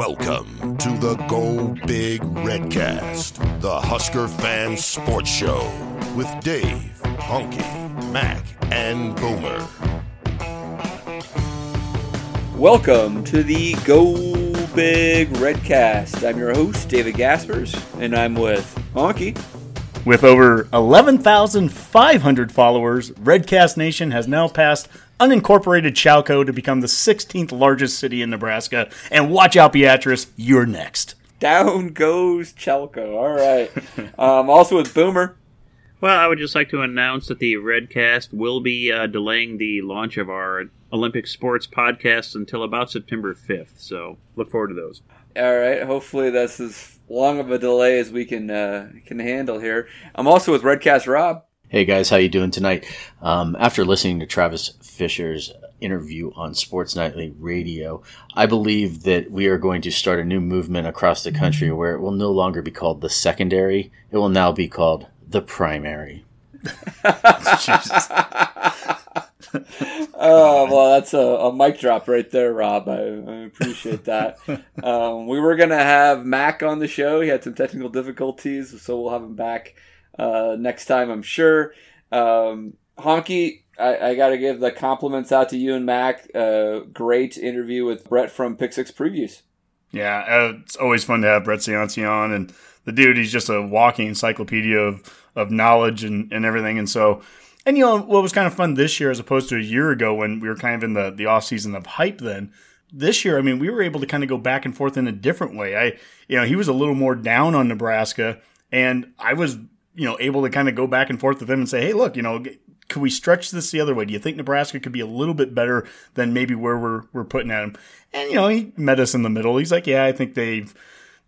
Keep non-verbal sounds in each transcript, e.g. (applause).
Welcome to the Go Big Redcast, the Husker fan sports show with Dave, Honky, Mac, and Boomer. Welcome to the Go Big Redcast. I'm your host, David Gaspers, and I'm with Honky. With over 11,500 followers, Redcast Nation has now passed unincorporated Chalco to become the 16th largest city in Nebraska. And watch out, Beatrice, you're next. Down goes Chalco. All right. (laughs) um, also with Boomer. Well, I would just like to announce that the Redcast will be uh, delaying the launch of our Olympic sports podcast until about September 5th. So look forward to those. All right. Hopefully that's as long of a delay as we can uh, can handle here. I'm also with Redcast Rob. Hey guys, how you doing tonight? Um, after listening to Travis Fisher's interview on Sports Nightly Radio, I believe that we are going to start a new movement across the country where it will no longer be called the secondary; it will now be called the primary. (laughs) oh well, that's a, a, mic drop right there, Rob. I, I appreciate that. (laughs) um, we were gonna have Mac on the show. He had some technical difficulties, so we'll have him back uh, next time, I'm sure. Um, Honky, I, I got to give the compliments out to you and Mac. Uh, great interview with Brett from Pick Six Previews. Yeah, uh, it's always fun to have Brett Cianci on, and the dude, he's just a walking encyclopedia of of knowledge and, and everything. And so, and you know, what was kind of fun this year as opposed to a year ago when we were kind of in the the off season of hype. Then this year, I mean, we were able to kind of go back and forth in a different way. I, you know, he was a little more down on Nebraska, and I was you know, able to kind of go back and forth with him and say, hey, look, you know, could we stretch this the other way? Do you think Nebraska could be a little bit better than maybe where we're we're putting at him? And you know, he met us in the middle. He's like, yeah, I think they've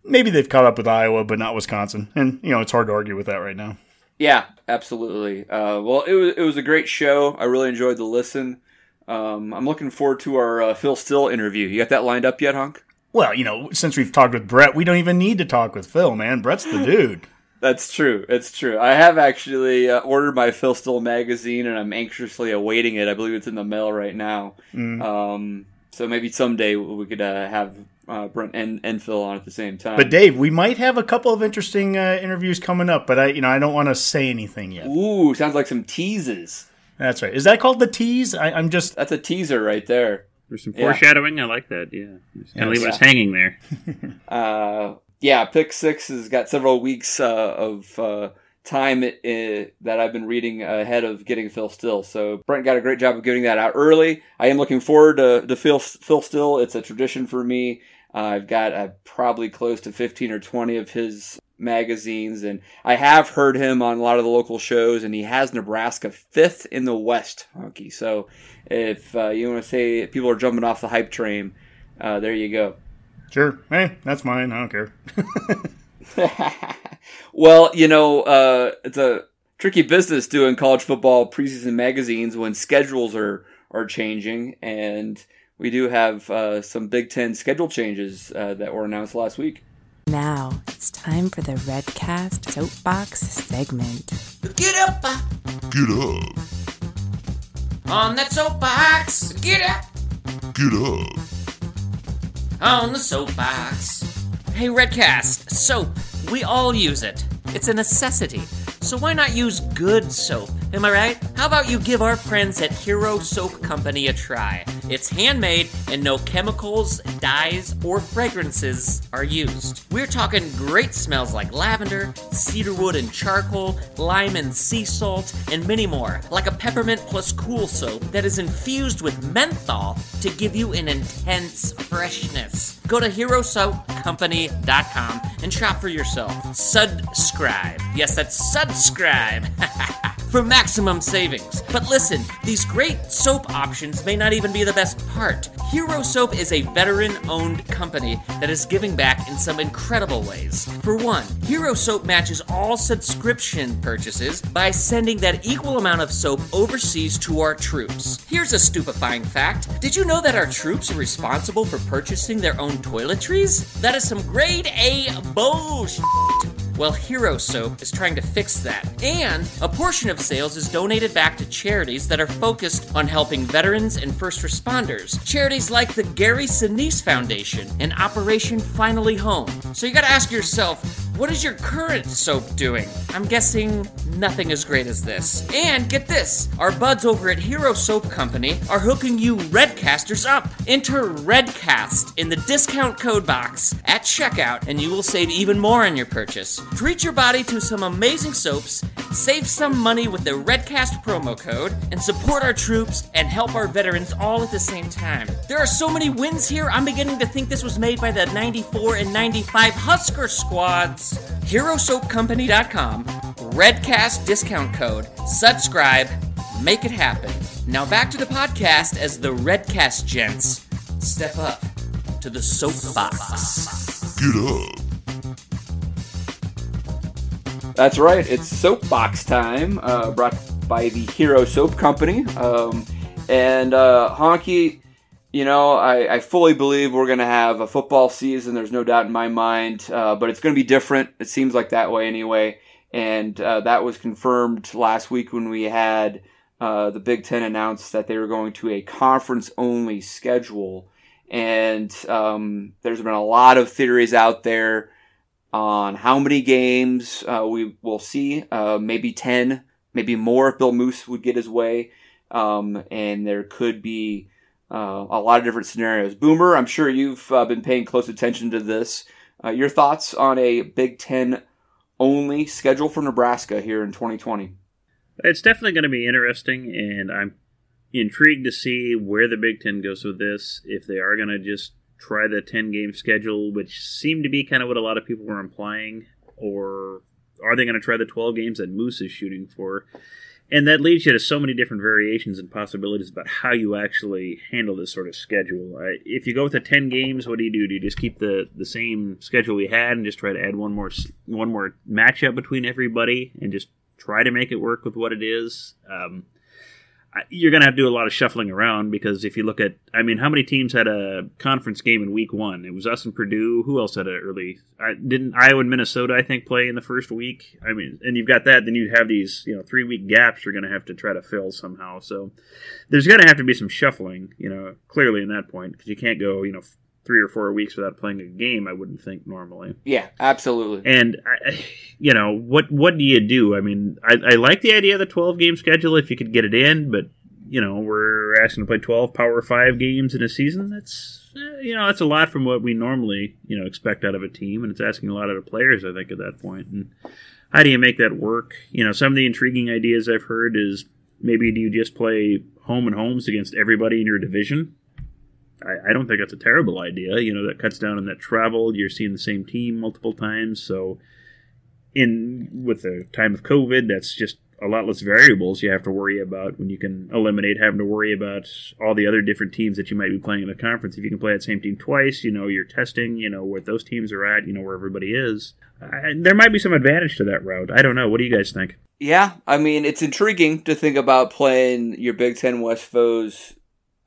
maybe they've caught up with Iowa, but not Wisconsin. And you know, it's hard to argue with that right now. Yeah, absolutely. Uh, well, it was it was a great show. I really enjoyed the listen. Um, I'm looking forward to our uh, Phil Steele interview. You got that lined up yet, Hunk? Well, you know, since we've talked with Brett, we don't even need to talk with Phil, man. Brett's the (gasps) dude. That's true. It's true. I have actually uh, ordered my Phil Steele magazine, and I'm anxiously awaiting it. I believe it's in the mail right now. Mm. Um, so maybe someday we could uh, have uh, Brent and, and Phil on at the same time. But Dave, we might have a couple of interesting uh, interviews coming up, but I, you know, I don't want to say anything yet. Ooh, sounds like some teases. That's right. Is that called the tease? I, am just. That's a teaser right there. There's some foreshadowing. Yeah. I like that. Yeah, just kind of leave us hanging there. (laughs) uh, yeah, Pick Six has got several weeks uh, of uh, time it, it, that I've been reading ahead of getting Phil Steele. So Brent got a great job of getting that out early. I am looking forward to, to Phil, Phil Steele. It's a tradition for me. Uh, I've got uh, probably close to 15 or 20 of his magazines, and I have heard him on a lot of the local shows, and he has Nebraska fifth in the West, Honky. So if uh, you want to say people are jumping off the hype train, uh, there you go. Sure. Hey, that's mine. I don't care. (laughs) well, you know, uh, it's a tricky business doing college football preseason magazines when schedules are are changing, and we do have uh, some Big Ten schedule changes uh, that were announced last week. Now it's time for the Redcast Soapbox segment. Get up! Get up! On that soapbox! Get up! Get up! On the soapbox. Hey, Redcast, soap. We all use it. It's a necessity. So why not use good soap? Am I right? How about you give our friends at Hero Soap Company a try? It's handmade and no chemicals, dyes, or fragrances are used. We're talking great smells like lavender, cedarwood and charcoal, lime and sea salt, and many more. Like a peppermint plus cool soap that is infused with menthol to give you an intense freshness. Go to herosoapcompany.com and shop for yourself. Subscribe. Yes, that's subscribe. (laughs) for maximum savings. But listen, these great soap options may not even be the best part. Hero Soap is a veteran owned company that is giving back in some incredible ways. For one, Hero Soap matches all subscription purchases by sending that equal amount of soap overseas to our troops. Here's a stupefying fact Did you know that our troops are responsible for purchasing their own toiletries? That is some grade A bullshit. Well, Hero Soap is trying to fix that. And a portion of sales is donated back to charities that are focused on helping veterans and first responders. Charities like the Gary Sinise Foundation and Operation Finally Home. So you gotta ask yourself, what is your current soap doing? I'm guessing nothing as great as this. And get this our buds over at Hero Soap Company are hooking you Redcasters up. Enter Redcast in the discount code box at checkout, and you will save even more on your purchase. Treat your body to some amazing soaps, save some money with the Redcast promo code, and support our troops and help our veterans all at the same time. There are so many wins here, I'm beginning to think this was made by the 94 and 95 Husker squads. HeroSoapCompany.com, Redcast discount code, subscribe, make it happen. Now back to the podcast as the Redcast gents step up to the soapbox. Get up. That's right. It's soapbox time, uh, brought by the Hero Soap Company. Um, and uh, Honky, you know, I, I fully believe we're going to have a football season. There's no doubt in my mind, uh, but it's going to be different. It seems like that way anyway. And uh, that was confirmed last week when we had uh, the Big Ten announce that they were going to a conference only schedule. And um, there's been a lot of theories out there on how many games uh, we will see. Uh, maybe 10, maybe more if Bill Moos would get his way. Um, and there could be uh, a lot of different scenarios. Boomer, I'm sure you've uh, been paying close attention to this. Uh, your thoughts on a Big Ten only schedule for Nebraska here in 2020? It's definitely going to be interesting, and I'm intrigued to see where the Big Ten goes with this. If they are going to just try the 10 game schedule, which seemed to be kind of what a lot of people were implying, or are they going to try the 12 games that Moos is shooting for? And that leads you to so many different variations and possibilities about how you actually handle this sort of schedule. Uh, if you go with the 10 games, what do you do? Do you just keep the, the same schedule we had and just try to add one more one more matchup between everybody and just try to make it work with what it is? Um, you're going to have to do a lot of shuffling around because if you look at, I mean, how many teams had a conference game in week one? It was us and Purdue. Who else had an early? I didn't Iowa and Minnesota, I think, play in the first week. I mean, and you've got that. Then you have these, you know, three week gaps you're going to have to try to fill somehow. So there's going to have to be some shuffling, you know, clearly in that point because you can't go, you know, three or four weeks without playing a game. I wouldn't think normally. Yeah, absolutely. And I, you know what what do you do? I mean, I, I like the idea of the twelve game schedule if you could get it in, but you know we're asking to play twelve Power Five games in a season. That's eh, you know that's a lot from what we normally you know expect out of a team, and it's asking a lot of the players. I think at that point, and how do you make that work? You know, some of the intriguing ideas I've heard is maybe do you just play home and homes against everybody in your division? I, I don't think that's a terrible idea. You know, that cuts down on that travel. You're seeing the same team multiple times. So, in with the time of COVID, that's just a lot less variables you have to worry about when you can eliminate having to worry about all the other different teams that you might be playing in the conference. If you can play that same team twice, you know you're testing, you know where those teams are at, you know where everybody is. Uh, there might be some advantage to that route. I don't know. What do you guys think? Yeah, I mean it's intriguing to think about playing your Big Ten West foes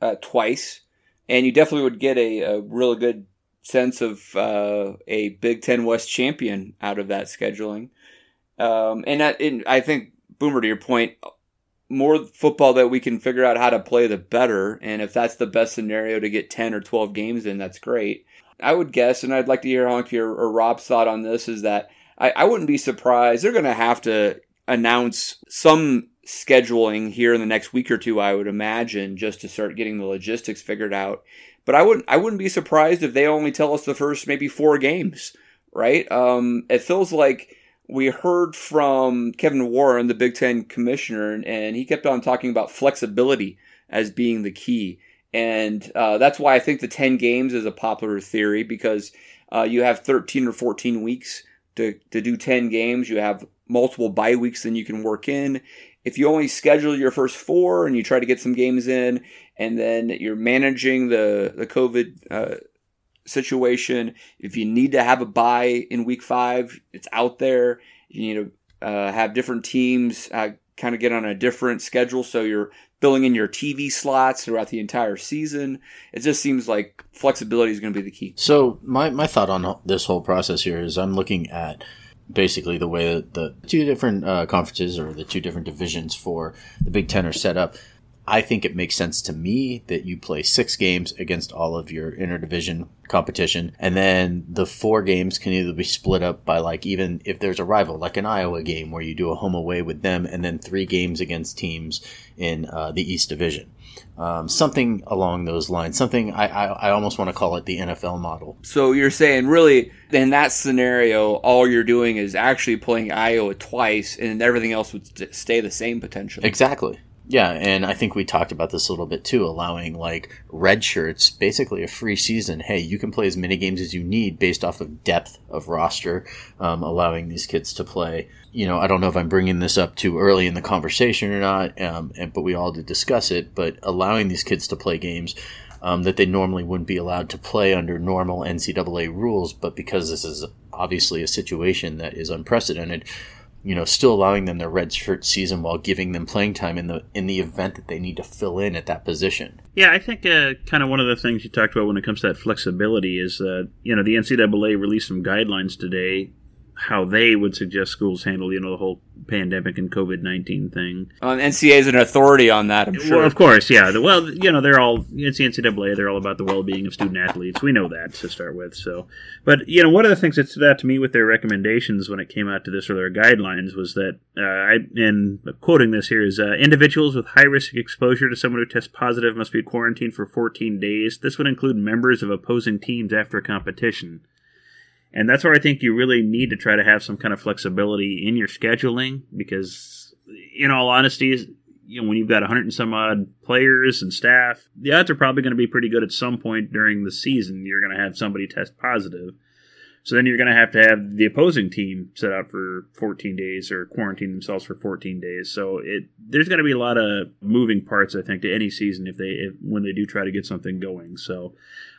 uh, twice and you definitely would get a, a really good sense of uh, a Big Ten West champion out of that scheduling. Um, and, that, and I think Boomer, to your point, more football that we can figure out how to play, the better. And if that's the best scenario to get ten or twelve games in, that's great. I would guess, and I'd like to hear Honky or, or Rob's thought on this, is that I, I wouldn't be surprised. They're going to have to announce some scheduling here in the next week or two, I would imagine, just to start getting the logistics figured out. But I wouldn't I wouldn't be surprised if they only tell us the first maybe four games, right? Um, it feels like we heard from Kevin Warren, the Big Ten commissioner, and he kept on talking about flexibility as being the key. And uh, that's why I think the 10 games is a popular theory because uh, you have 13 or 14 weeks to, to do 10 games. You have multiple bye weeks then you can work in if you only schedule your first four and you try to get some games in, and then you're managing the the COVID uh, situation, if you need to have a bye in week five, it's out there. You need to uh, have different teams uh, kind of get on a different schedule, so you're filling in your TV slots throughout the entire season. It just seems like flexibility is going to be the key. So my my thought on this whole process here is I'm looking at basically the way that the two different uh, conferences or the two different divisions for the Big Ten are set up. I think it makes sense to me that you play six games against all of your interdivision competition, and then the four games can either be split up by like even if there's a rival, like an Iowa game where you do a home away with them, and then three games against teams in uh, the East Division. Um, something along those lines. Something I, I, I almost want to call it the NFL model. So you're saying really in that scenario, all you're doing is actually playing Iowa twice, and everything else would st- stay the same potentially. Exactly. Yeah, and I think we talked about this a little bit too, allowing like red shirts basically a free season. Hey, you can play as many games as you need based off of depth of roster, um, allowing these kids to play. You know, I don't know if I'm bringing this up too early in the conversation or not, um, and, but we all did discuss it. But allowing these kids to play games um, that they normally wouldn't be allowed to play under normal NCAA rules, but because this is obviously a situation that is unprecedented, you know, still allowing them their red shirt season while giving them playing time in the in the event that they need to fill in at that position. Yeah, I think uh, kind of one of the things you talked about when it comes to that flexibility is, uh, you know, the NCAA released some guidelines today how they would suggest schools handle, you know, the whole pandemic and COVID nineteen thing. Um, NCAA is an authority on that, I'm sure. Well, of course, yeah. The, well, you know, they're all it's the NCAA. They're all about the well being of student athletes. We know that to start with. So, but you know, one of the things that stood out to me with their recommendations when it came out to this or their guidelines was that uh, I and quoting this here is uh, individuals with high risk exposure to someone who tests positive must be quarantined for 14 days. This would include members of opposing teams after a competition. And that's where I think you really need to try to have some kind of flexibility in your scheduling because, in all honesty, you know, when you've got 100 and some odd players and staff, the odds are probably going to be pretty good at some point during the season. You're going to have somebody test positive. So then you're going to have to have the opposing team set out for 14 days or quarantine themselves for 14 days. So it there's going to be a lot of moving parts, I think, to any season if they if, when they do try to get something going. So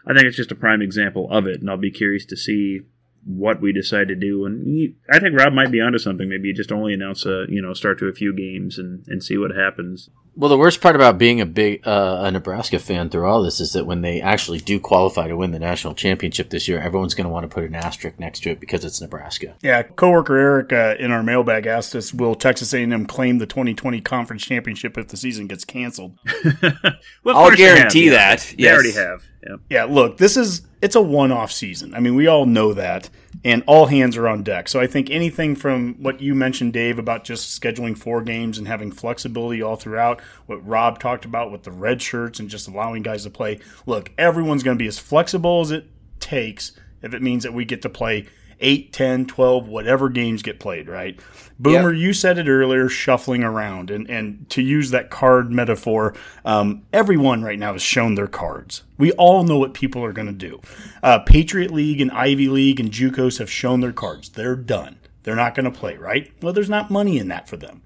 I think it's just a prime example of it, and I'll be curious to see what we decide to do. And he, I think Rob might be onto something. Maybe just only announce a you know start to a few games and, and see what happens. Well, the worst part about being a big uh, a Nebraska fan through all this is that when they actually do qualify to win the national championship this year, everyone's going to want to put an asterisk next to it because it's Nebraska. Yeah, coworker Eric uh, in our mailbag asked us, "Will Texas A&M claim the 2020 conference championship if the season gets canceled?" (laughs) well, I'll course have, guarantee yeah. that, They yes. already have. Yeah. Yeah, look, this is it's a one-off season. I mean, we all know that, and all hands are on deck. So I think anything from what you mentioned, Dave, about just scheduling four games and having flexibility all throughout, what Rob talked about with the red shirts and just allowing guys to play. Look, everyone's going to be as flexible as it takes if it means that we get to play 8, 10, 12, whatever games get played, right? Boomer, you said it earlier, shuffling around. And, and to use that card metaphor, um, everyone right now has shown their cards. We all know what people are going to do. Uh, Patriot League and Ivy League and JUCOs have shown their cards. They're done. They're not going to play, right? Well, there's not money in that for them.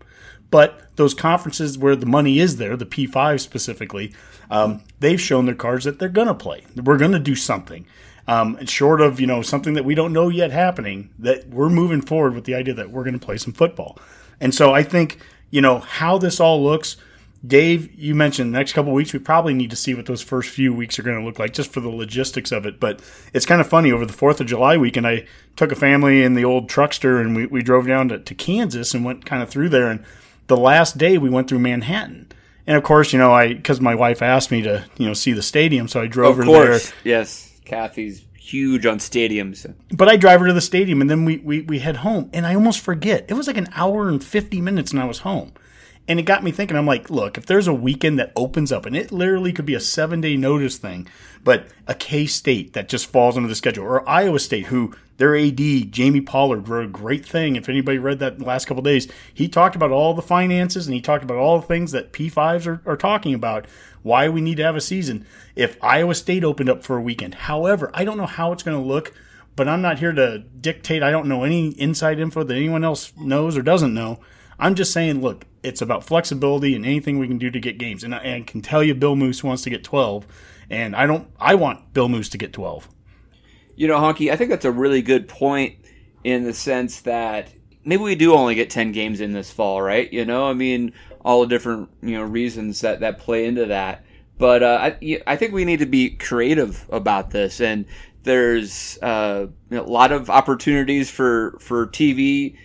But those conferences where the money is there, the P5 specifically, um, they've shown their cards that they're going to play. We're going to do something. Um, and short of you know something that we don't know yet happening, that we're moving forward with the idea that we're going to play some football. And so I think you know how this all looks. Dave, you mentioned the next couple of weeks we probably need to see what those first few weeks are going to look like just for the logistics of it. But it's kind of funny over the Fourth of July weekend, I took a family in the old truckster and we, we drove down to, to Kansas and went kind of through there. And the last day we went through Manhattan. And of course, you know, I because my wife asked me to, you know, see the stadium, so I drove Of her there. yes. Kathy's huge on stadiums. But I drive her to the stadium and then we, we, we head home. And I almost forget. It was like an hour and 50 minutes and I was home. And it got me thinking, I'm like, look, if there's a weekend that opens up, and it literally could be a seven day notice thing, but a K State that just falls under the schedule, or Iowa State, who their AD, Jamie Pollard, wrote a great thing. If anybody read that last couple days, he talked about all the finances and he talked about all the things that P5s are, are talking about, why we need to have a season. If Iowa State opened up for a weekend, however, I don't know how it's going to look, but I'm not here to dictate. I don't know any inside info that anyone else knows or doesn't know. I'm just saying, look, it's about flexibility and anything we can do to get games. And I and can tell you, Bill Moos wants to get 12, and I don't. I want Bill Moos to get 12. You know, Honky, I think that's a really good point in the sense that maybe we do only get 10 games in this fall, right? You know, I mean, all the different, you know, reasons that, that play into that. But uh, I, I think we need to be creative about this. And There's uh, a lot of opportunities for for TV,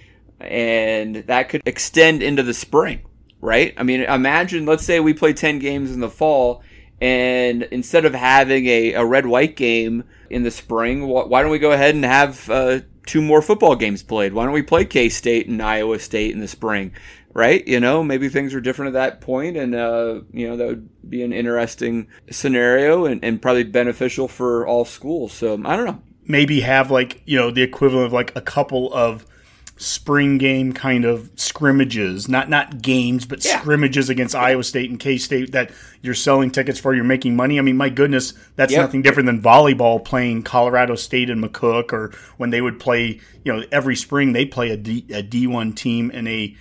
and that could extend into the spring, right? I mean, imagine let's say we play ten games in the fall, and instead of having a, a red white game in the spring, wh- why don't we go ahead and have uh, two more football games played? Why don't we play K State and Iowa State in the spring? Right? You know, maybe things are different at that point, and uh, you know that would be an interesting scenario and, and probably beneficial for all schools. So I don't know. maybe have like you know the equivalent of like a couple of spring game kind of scrimmages not not games but Yeah. scrimmages against Iowa State and K-State that you're selling tickets for you're making money I mean my goodness that's Yep. nothing different than volleyball playing Colorado State and McCook or when they would play you know every spring they play a, D, a D1 team in a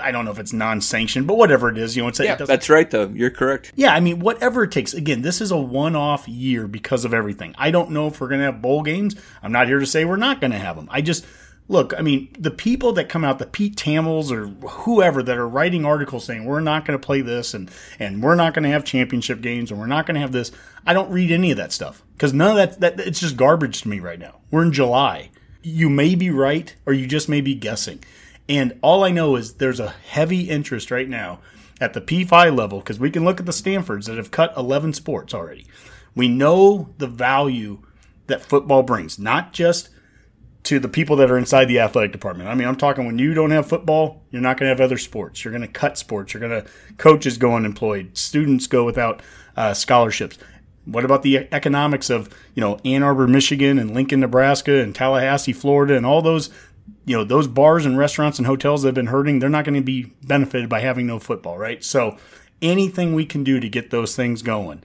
I don't know if it's non-sanctioned but whatever it is you know it's Yeah, it that's right, though. You're correct. yeah, I mean, whatever it takes. Again, this is a one off year because of everything. I don't know if we're going to have bowl games. I'm not here to say we're not going to have them. I just, look, I mean, the people that come out, the Pete Thamels or whoever that are writing articles saying we're not going to play this and, and we're not going to have championship games and we're not going to have this, I don't read any of that stuff because none of that, that, it's just garbage to me right now. We're in July. You may be right or you just may be guessing. And all I know is there's a heavy interest right now at the P5 level because we can look at the Stanfords that have cut 11 sports already. We know the value that football brings, not just to the people that are inside the athletic department. I mean, I'm talking when you don't have football, you're not going to have other sports. You're going to cut sports. You're going to coaches go unemployed, students go without uh, scholarships. What about the economics of you know Ann Arbor, Michigan, and Lincoln, Nebraska, and Tallahassee, Florida, and all those you know those bars and restaurants and hotels that have been hurting they're not going to be benefited by having no football right? So anything we can do to get those things going.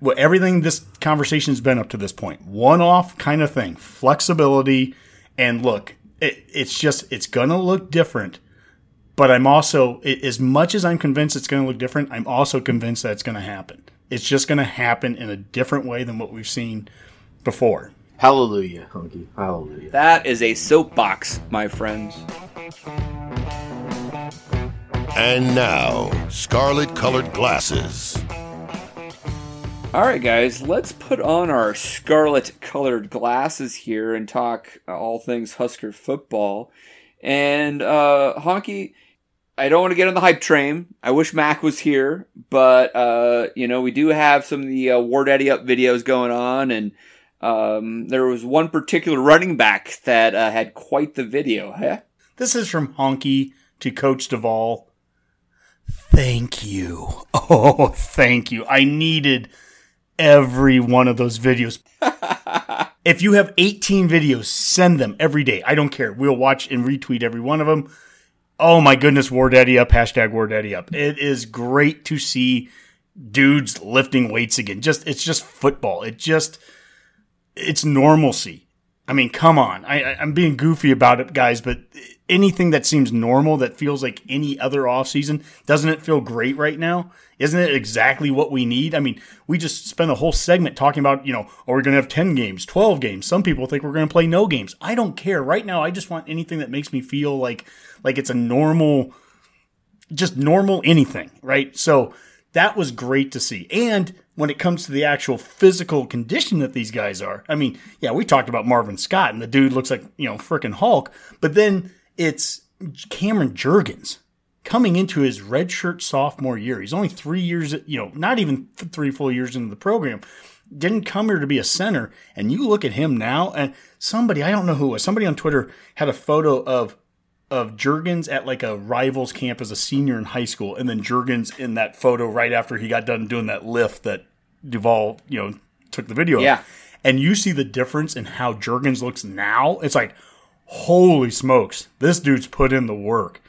Well, everything this conversation has been up to this point. One off kind of thing. Flexibility. And look it, it's just it's going to look different. But i'm also i- as much as i'm convinced it's going to look different i'm also convinced that it's going to happen. It's just going to happen in a different way than what we've seen before Hallelujah, Hunky. Hallelujah. That is a soapbox, my friends. And now, scarlet colored glasses. All right, guys, let's put on our scarlet colored glasses here and talk all things Husker football. And, uh, Honky, I don't want to get on the hype train. I wish Mac was here, but, uh, you know, we do have some of the uh, Ward Eddie Up videos going on, and um, there was one particular running back that uh, had quite the video. Huh? This is from Honky to Coach Duval. Thank you. (laughs) Oh, thank you. I needed every one of those videos. (laughs) if you have 18 videos, send them every day. I don't care. We'll watch and retweet every one of them. Oh my goodness, Ward Eddie up, hashtag Ward Eddie up. It is great to see dudes lifting weights again. Just it's just football. It just it's normalcy. I mean, come on. I, I'm being goofy about it, guys, but anything that seems normal that feels like any other offseason, doesn't it feel great right now? Isn't it exactly what we need? I mean, we just spent a whole segment talking about, you know, are we going to have 10 games, 12 games? Some people think we're going to play no games. I don't care. Right now, I just want anything that makes me feel like like it's a normal just normal anything, right? So that was great to see. And when it comes to the actual physical condition that these guys are, I mean, yeah, we talked about Marvin Scott and the dude looks like, you know, freaking Hulk, but then it's Cameron Jurgens coming into his redshirt sophomore year. He's only three years, you know, not even three full years into the program. Didn't come here to be a center. And you look at him now, and somebody, I don't know who was, somebody on Twitter had a photo of of Jurgens at like a rivals camp as a senior in high school, and then Jurgens in that photo right after he got done doing that lift that Duval, you know, took the video Yeah. of. And you see the difference in how Jurgens looks now. It's like, holy smokes, this dude's put in the work.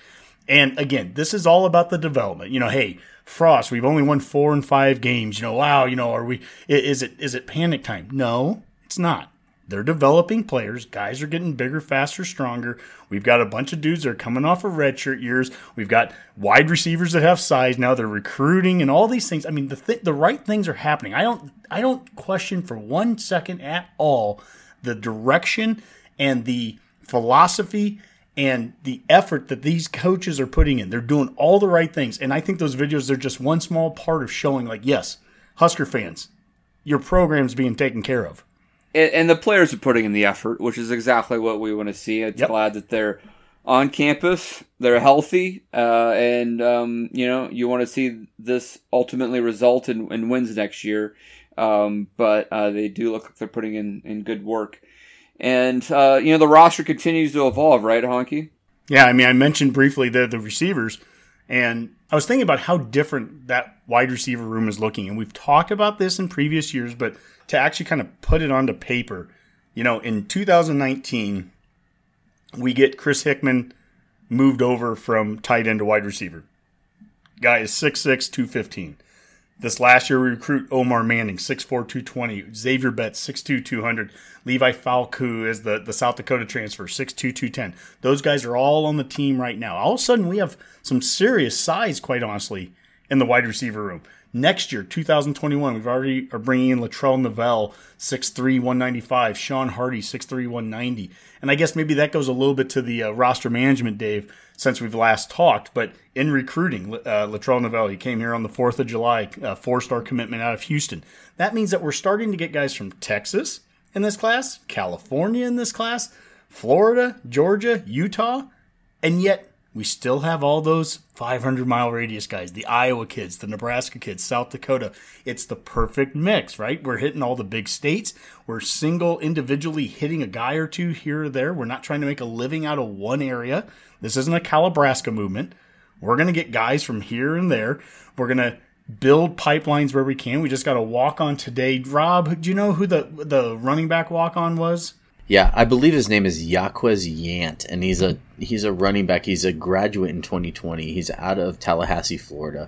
And again, this is all about the development. You know, hey, Frost, we've only won four and five games. You know, wow, you know, are we? Is it is it panic time? No, it's not. They're developing players. Guys are getting bigger, faster, stronger. We've got a bunch of dudes that are coming off of redshirt years. We've got wide receivers that have size now. They're recruiting and all these things. I mean, the th- the right things are happening. I don't I don't question for one second at all the direction and the philosophy and the effort that these coaches are putting in. They're doing all the right things. And I think those videos they're just one small part of showing like, yes, Husker fans, your program's being taken care of. And, and the players are putting in the effort, which is exactly what we want to see. It's Yep. glad that they're on campus, they're healthy, uh, and um, you know you want to see this ultimately result in, in wins next year. Um, but uh, they do look like they're putting in, in good work, and uh, you know the roster continues to evolve, right, Honky? Yeah, I mean, I mentioned briefly the the receivers, and I was thinking about how different that wide receiver room is looking. And we've talked about this in previous years, but to actually kind of put it onto paper, you know, in 2019, we get Chris Hickman moved over from tight end to wide receiver. Guy is 6'6", 215. This last year, we recruit Omar Manning, 6'4", 220. Xavier Betts, 6'2", 200. Levi Falck is the, the South Dakota transfer, 6'2", 210. Those guys are all on the team right now. All of a sudden, we have some serious size, quite honestly, in the wide receiver room. Next year, 2021, we've already are bringing in Latrell Neville, 6'3", 195. Sean Hardy, 6'3", 190. And I guess maybe that goes a little bit to the uh, roster management, Dave, since we've last talked. But in recruiting, uh, Latrell Neville, he came here on the 4th of July, uh, four-star commitment out of Houston. That means that we're starting to get guys from Texas in this class, California in this class, Florida, Georgia, Utah, and yet we still have all those 500 mile radius guys, the Iowa kids, the Nebraska kids, South Dakota. It's the perfect mix, right? We're hitting all the big states. We're single individually hitting a guy or two here or there. We're not trying to make a living out of one area. This isn't a Calibraska movement. We're going to get guys from here and there. We're going to build pipelines where we can. We just got to walk on today. Rob, do you know who the the running back walk on was? Yeah, I believe his name is Jaquez Yant, and he's a he's a running back. He's a graduate in 2020. He's out of Tallahassee, Florida.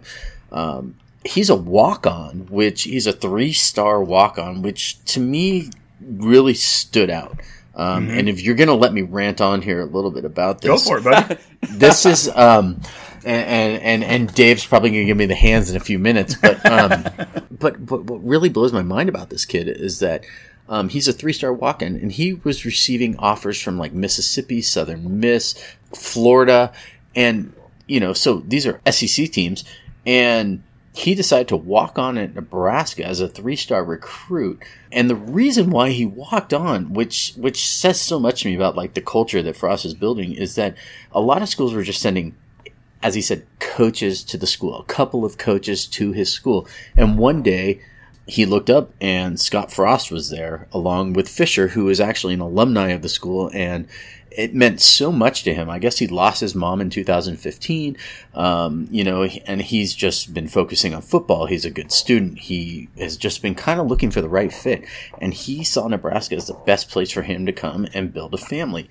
Um, he's a walk on, which he's a three star walk on, which to me really stood out. Um, And if you're gonna let me rant on here a little bit about this, Go for it, buddy. (laughs) this is um and, and and Dave's probably gonna give me the hands in a few minutes, but um (laughs) but, but what really blows my mind about this kid is that um, he's a three star walk in and he was receiving offers from like Mississippi, Southern Miss, Florida, and you know, so these are SEC teams and he decided to walk on at Nebraska as a three-star recruit. And the reason why he walked on, which which says so much to me about like the culture that Frost is building, is that a lot of schools were just sending, as he said, coaches to the school, a couple of coaches to his school. And one day he looked up and Scott Frost was there along with Fisher, who is actually an alumni of the school and it meant so much to him. I guess he lost his mom in 2015, um, you know, and he's just been focusing on football. He's a good student. He has just been kind of looking for the right fit, and he saw Nebraska as the best place for him to come and build a family.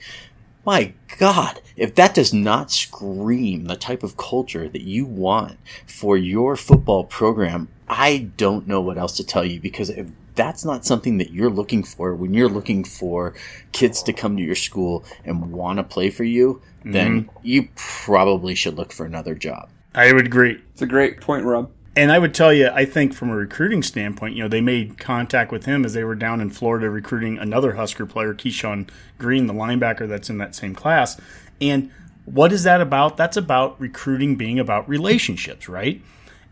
My God, if that does not scream the type of culture that you want for your football program, I don't know what else to tell you because if that's not something that you're looking for when you're looking for kids to come to your school and want to play for you, then mm-hmm. you probably should look for another job. I would agree. It's a great point, Rob. And I would tell you, I think from a recruiting standpoint, you know, they made contact with him as they were down in Florida recruiting another Husker player, Keyshawn Greene, the linebacker that's in that same class. And what is that about? That's about recruiting being about relationships, right?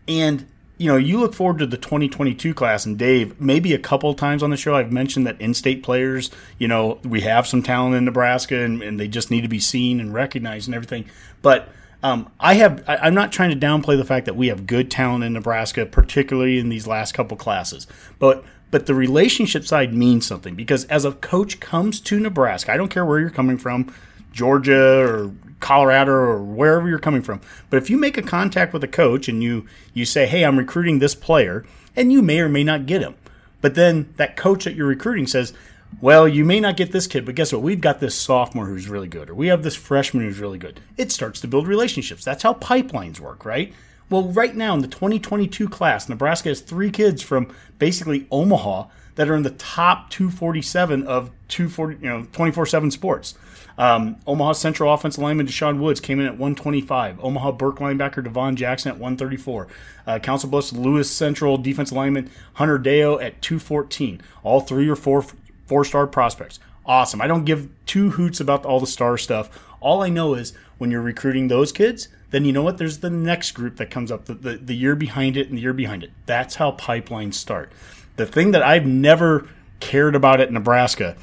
And you know, you look forward to the 2022 class, and Dave, maybe a couple times on the show, I've mentioned that in-state players, you know, we have some talent in Nebraska, and, and they just need to be seen and recognized and everything. But um, I have, I, I'm not trying to downplay the fact that we have good talent in Nebraska, particularly in these last couple classes. But but the relationship side means something because as a coach comes to Nebraska, I don't care where you're coming from, Georgia or Colorado or wherever you're coming from. But if you make a contact with a coach and you you say, "Hey, I'm recruiting this player," and you may or may not get him, but then that coach that you're recruiting says, "Well, you may not get this kid, but guess what? We've got this sophomore who's really good, or we have this freshman who's really good." It starts to build relationships. That's how pipelines work, right? Well, right now in the 2022 class, Nebraska has three kids from basically Omaha that are in the top 247 of 240, you know, 24/7 sports. Um, Omaha Central offensive lineman Deshaun Woods came in at 125. Omaha Burke linebacker Devon Jackson at 134. Uh, Council Bluffs Lewis Central defense lineman Hunter Deo at 214. All three or four four star prospects. Awesome. I don't give two hoots about all the star stuff. All I know is when you're recruiting those kids, then you know what? There's the next group that comes up, the, the, the year behind it and the year behind it. That's how pipelines start. The thing that I've never cared about at Nebraska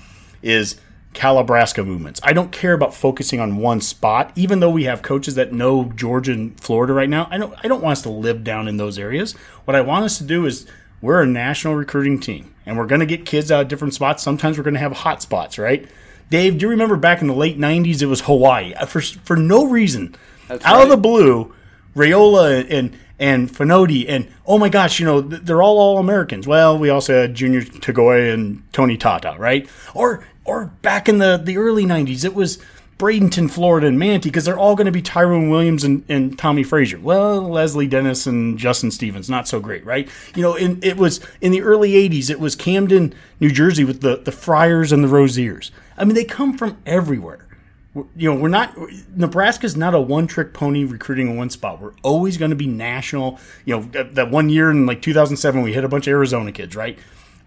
is Calibraska movements. I don't care about focusing on one spot, even though we have coaches that know Georgia and Florida right now. I don't I don't want us to live down in those areas. What I want us to do is we're a national recruiting team and we're going to get kids out of different spots. Sometimes we're going to have hot spots, right? Dave, do you remember back in the late 90s it was Hawaii Uh, for for no reason. That's out right. of the blue, Raiola and and Fonoti and oh my gosh, you know they're all all Americans. Well, we also had Junior Tagoya and Tony Tata, right? Or or back in the the early '90s, it was Bradenton, Florida, and Manatee because they're all going to be Tyrone Williams and, and Tommie Frazier. Well, Leslie Dennis and Justin Stevens, not so great, right? You know, in, it was in the early '80s. It was Camden, New Jersey, with the the Fryars and the Roziers. I mean, they come from everywhere you know, we're not Nebraska's not a one-trick pony recruiting in one spot. We're always going to be national. You know, that one year in like 2007, we hit a bunch of Arizona kids, right?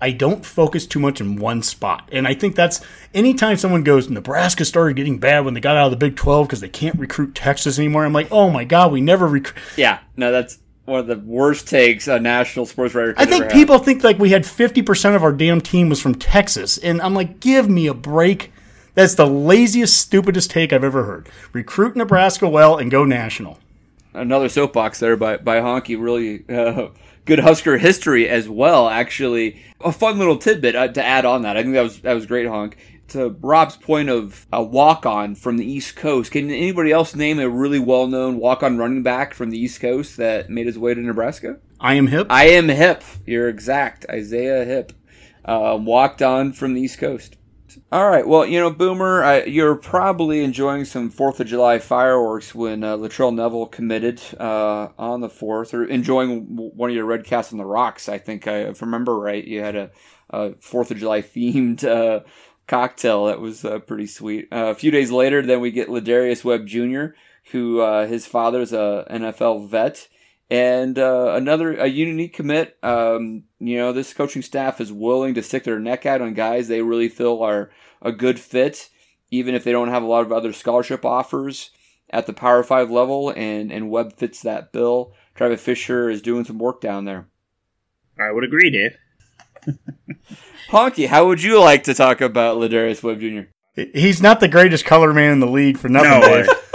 I don't focus too much in one spot, and I think that's anytime someone goes Nebraska started getting bad when they got out of the Big 12 because they can't recruit Texas anymore. I'm like, oh my god, we never recruit. Yeah, no, that's one of the worst takes a national sports writer. Could I think people think like we had 50% of our damn team was from Texas, and I'm like, give me a break. That's the laziest, stupidest take I've ever heard. Recruit Nebraska well and go national. Another soapbox there by by Honky. Really uh, good Husker history as well. Actually, a fun little tidbit uh, to add on that. I think that was that was great, Honk. To Rob's point of a walk on from the East Coast, can anybody else name a really well known walk on running back from the East Coast that made his way to Nebraska? I am hip. I am hip. You're exact. Isaiah Hipp uh, walked on from the East Coast. All right. Well, you know, Boomer, I, you're probably enjoying some Fourth of July fireworks when uh, Latrell Neville committed uh, on the fourth, or enjoying one of your red casts on the rocks. I think, I, if I remember right, you had a, a Fourth of July (laughs) themed uh, cocktail that was uh, pretty sweet. Uh, a few days later, then we get Lardarius Webb Jr., who uh, his father's a NFL vet and uh, another a unique commit. Um, you know, this coaching staff is willing to stick their neck out on guys they really feel are a good fit, even if they don't have a lot of other scholarship offers at the Power Five level. And and Webb fits that bill. Travis Fisher is doing some work down there. I would agree, Dave. (laughs) Honky, how would you like to talk about Lardarius Webb Jr.? He's not the greatest color man in the league for nothing, No. (laughs)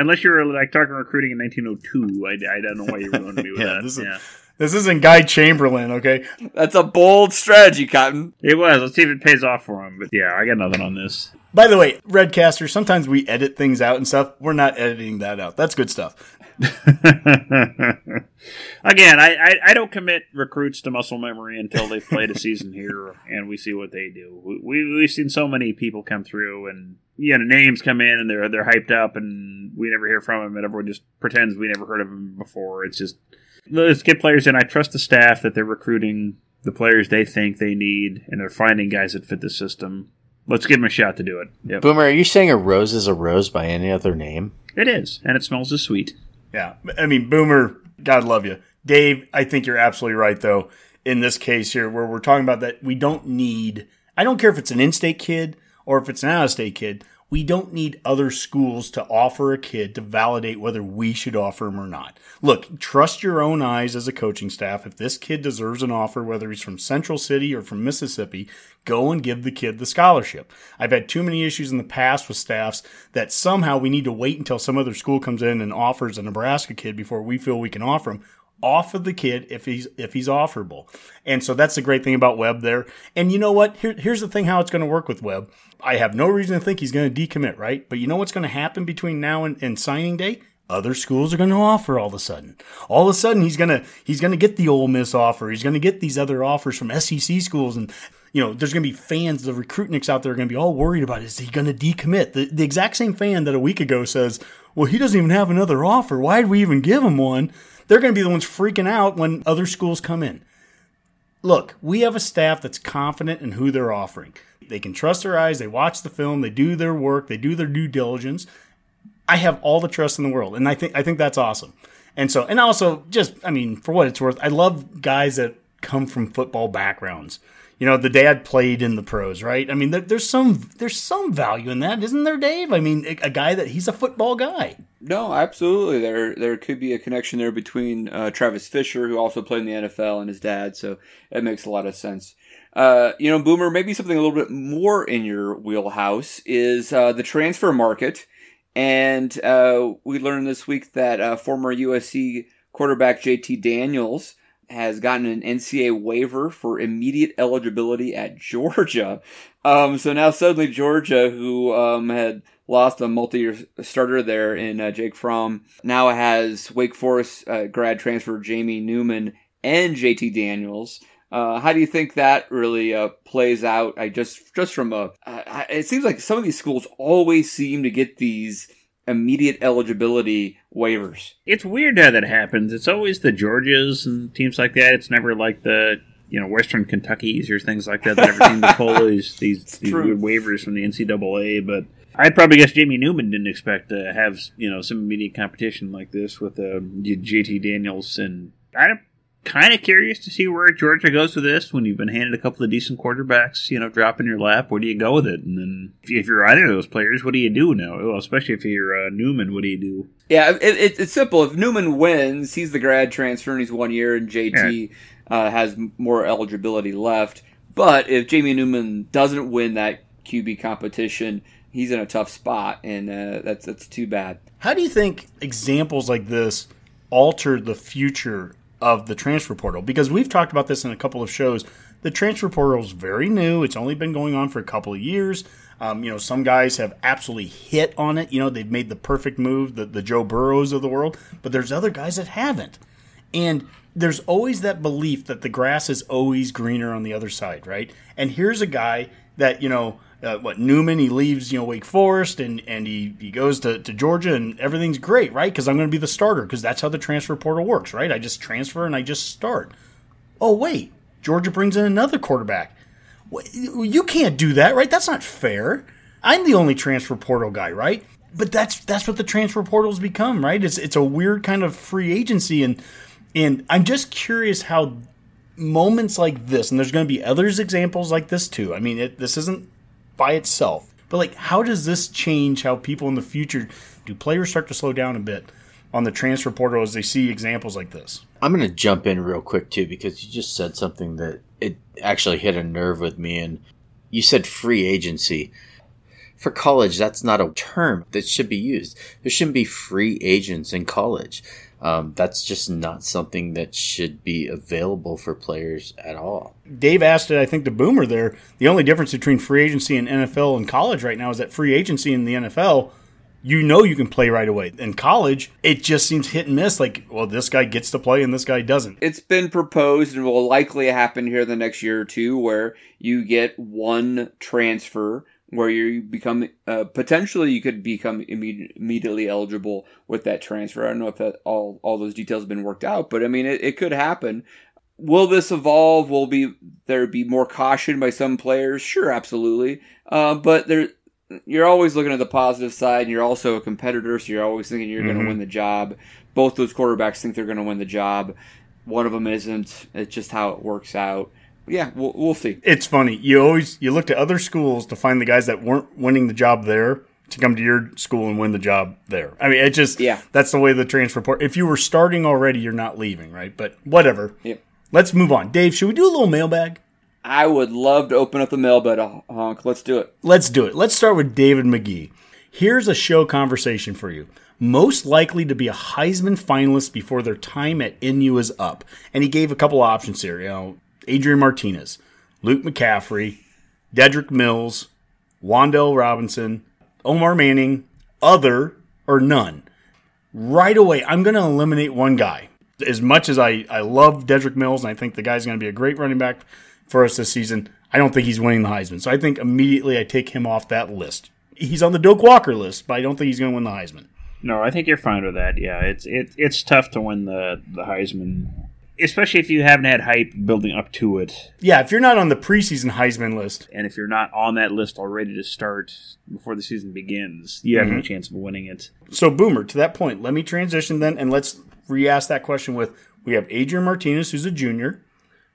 Dave. Unless you're like talking recruiting in 1902, I, I don't know why you ruined me with Yeah, that. this is- yeah, This isn't Guy Chamberlain, okay? That's a bold strategy, Cotton. it was. Let's see if it pays off for him. But yeah, I got nothing on this. By the way, Redcaster, sometimes we edit things out and stuff. We're not editing that out. That's good stuff. (laughs) Again, I, I, I don't commit recruits to muscle memory until they've played a season here and we see what they do. We, we, we've seen so many people come through and yeah, the names come in and they're they're hyped up and we never hear from them and everyone just pretends we never heard of them before. It's just let's get players in. I trust the staff that they're recruiting the players they think they need and they're finding guys that fit the system. Let's give them a shot to do it. Yep. Boomer, are you saying a rose is a rose by any other name? It is, and it smells as sweet. Yeah. I mean, Boomer, God love you. Dave, I think you're absolutely right, though, in this case here, where we're talking about that we don't need, I don't care if it's an in state kid or if it's an out of state kid, we don't need other schools to offer a kid to validate whether we should offer him or not. Look, trust your own eyes as a coaching staff. If this kid deserves an offer, whether he's from Central City or from Mississippi, go and give the kid the scholarship. I've had too many issues in the past with staffs that somehow we need to wait until some other school comes in and offers a Nebraska kid before we feel we can offer him offer the kid if he's if he's offerable. And so that's the great thing about Webb there. And you know what? Here, here's the thing how it's going to work with Webb. I have no reason to think he's going to decommit, right? But you know what's going to happen between now and, and signing day? Other schools are going to offer all of a sudden. All of a sudden he's going to he's going to get the Ole Miss offer. He's going to get these other offers from SEC schools and you know, there's going to be fans, the recruitniks out there are going to be all worried about is he going to decommit? The, the exact same fan that a week ago says, well, he doesn't even have another offer. Why did we even give him one? They're going to be the ones freaking out when other schools come in. Look, we have a staff that's confident in who they're offering. They can trust their eyes, they watch the film, they do their work, they do their due diligence. I have all the trust in the world, and I think I think that's awesome. And so, and also, just I mean, for what it's worth, I love guys that come from football backgrounds. You know, the dad played in the pros, right? I mean, there, there's some there's some value in that, isn't there, Dave? I mean, a, guy that he's a football guy. No, absolutely. There there could be a connection there between uh, Travis Fisher, who also played in the NFL, and his dad. So it makes a lot of sense. Uh, you know, Boomer, maybe something a little bit more in your wheelhouse is uh, the transfer market. And uh, we learned this week that uh, former USC quarterback JT Daniels has gotten an NCAA waiver for immediate eligibility at (laughs) Georgia. Um, so now suddenly Georgia, who um, had lost a multi-year starter there in uh, Jake Fromm, now has Wake Forest uh, grad transfer Jamie Newman and JT Daniels. Uh, how do you think that really uh, plays out? I just just from a, uh, it seems like some of these schools always seem to get these immediate eligibility waivers. It's weird how that happens. It's always the Georgias and teams like that. It's never like the you know Western Kentuckies or things like that that ever seem to pull (laughs) these these, these weird waivers from the NCAA. But I'd probably guess Jamie Newman didn't expect to have you know some immediate competition like this with uh, JT Daniels and I'm kind of curious to see where Georgia goes with this when you've been handed a couple of decent quarterbacks, you know, drop in your lap. Where do you go with it? And then if you're either of those players, what do you do now? Well, especially if you're uh, Newman, what do you do? Yeah, it, it, it's simple. If Newman wins, he's the grad transfer and he's one year, and JT yeah. uh, has more eligibility left. But if Jamie Newman doesn't win that QB competition, he's in a tough spot, and uh, that's that's too bad. How do you think examples like this alter the future of the transfer portal because we've talked about this in a couple of shows. The transfer portal is very new. It's only been going on for a couple of years. Um, you know, some guys have absolutely hit on it. You know, they've made the perfect move, the, the Joe Burrows of the world, but there's other guys that haven't. And there's always that belief that the grass is always greener on the other side, right? And here's a guy that, you know, uh, what Newman he leaves you know Wake Forest and and he he goes to, to Georgia and everything's great right? Because I'm going to be the starter because that's how the transfer portal works right? I just transfer and I just start. Oh wait Georgia brings in another quarterback. You can't do that right? That's not fair. I'm the only transfer portal guy right? But that's that's what the transfer portal's become right? It's it's a weird kind of free agency and and I'm just curious how moments like this and there's going to be others examples like this too. I mean it, this isn't by itself. But like, how does this change how people in the future do players start to slow down a bit on the transfer portal as they see examples like this? I'm going to jump in real quick too because you just said something that it actually hit a nerve with me, and you said free agency. For college, that's not a term that should be used. There shouldn't be free agents in college. Um, that's just not something that should be available for players at all. Dave asked it, I think, the boomer there. The only difference between free agency and NFL and college right now is that free agency in the NFL, you know you can play right away. In college, it just seems hit and miss. Like, well, this guy gets to play and this guy doesn't. It's been proposed and will likely happen here the next year or two where you get one transfer where you become uh, potentially you could become imme- immediately eligible with that transfer. I don't know if that all all those details have been worked out, but I mean it, it could happen. Will this evolve? Will be there be more caution by some players? Sure, absolutely. Uh, but there, you're always looking at the positive side, and you're also a competitor, so you're always thinking you're mm-hmm. going to win the job. Both those quarterbacks think they're going to win the job. One of them isn't. It's just how it works out yeah, we'll, we'll see. It's funny. You always you look to other schools to find the guys that weren't winning the job there to come to your school and win the job there. I mean, it just yeah. That's the way the transfer report. If you were starting already, you're not leaving, right? But whatever. Yep. Let's move on. Dave, should we do a little mailbag? I would love to open up the mailbag, uh, honk. Let's do it. Let's do it. Let's start with David McGee. Here's a show conversation for you. Most likely to be a Heisman finalist before their time at NU is up. And he gave a couple options here. You know, Adrian Martinez, Luke McCaffrey, Dedrick Mills, Wan'Dale Robinson, Omar Manning, other or none. Right away, I'm going to eliminate one guy. As much as I, I love Dedrick Mills and I think the guy's going to be a great running back for us this season, I don't think he's winning the Heisman. So I think immediately I take him off that list. He's on the Doak Walker list, but I don't think he's going to win the Heisman. No, I think you're fine with that. Yeah, it's it, it's tough to win the the Heisman especially if you haven't had hype building up to it. Yeah, if you're not on the preseason Heisman list, and if you're not on that list already to start before the season begins, you have mm-hmm. no chance of winning it. So, Boomer, to that point, let me transition then, and let's re-ask that question with: We have Adrian Martinez, who's a junior,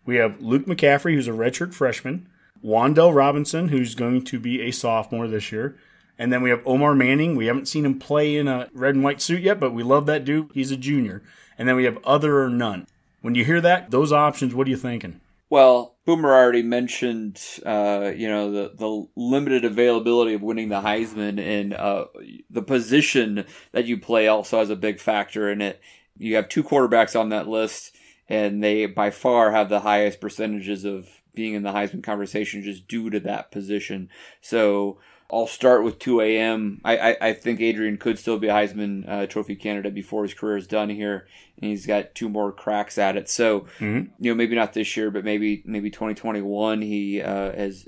We have Luke McCaffrey, who's a redshirt freshman. Wan'Dale Robinson, who's going to be a sophomore this year. And then we have Omar Manning. We haven't seen him play in a red and white suit yet, but we love that dude. He's a junior. And then we have other or none. When you hear that, those options, what are you thinking? Well, Boomer already mentioned, uh, you know, the, the limited availability of winning the Heisman and uh, the position that you play also has a big factor in it. You have two quarterbacks on that list, and they by far have the highest percentages of being in the Heisman conversation just due to that position. So I'll start with 2 a.m. I, I, I think Adrian could still be a Heisman uh, Trophy candidate before his career is done here, and he's got two more cracks at it. So Mhm. you know maybe not this year, but maybe maybe 2021 he uh, has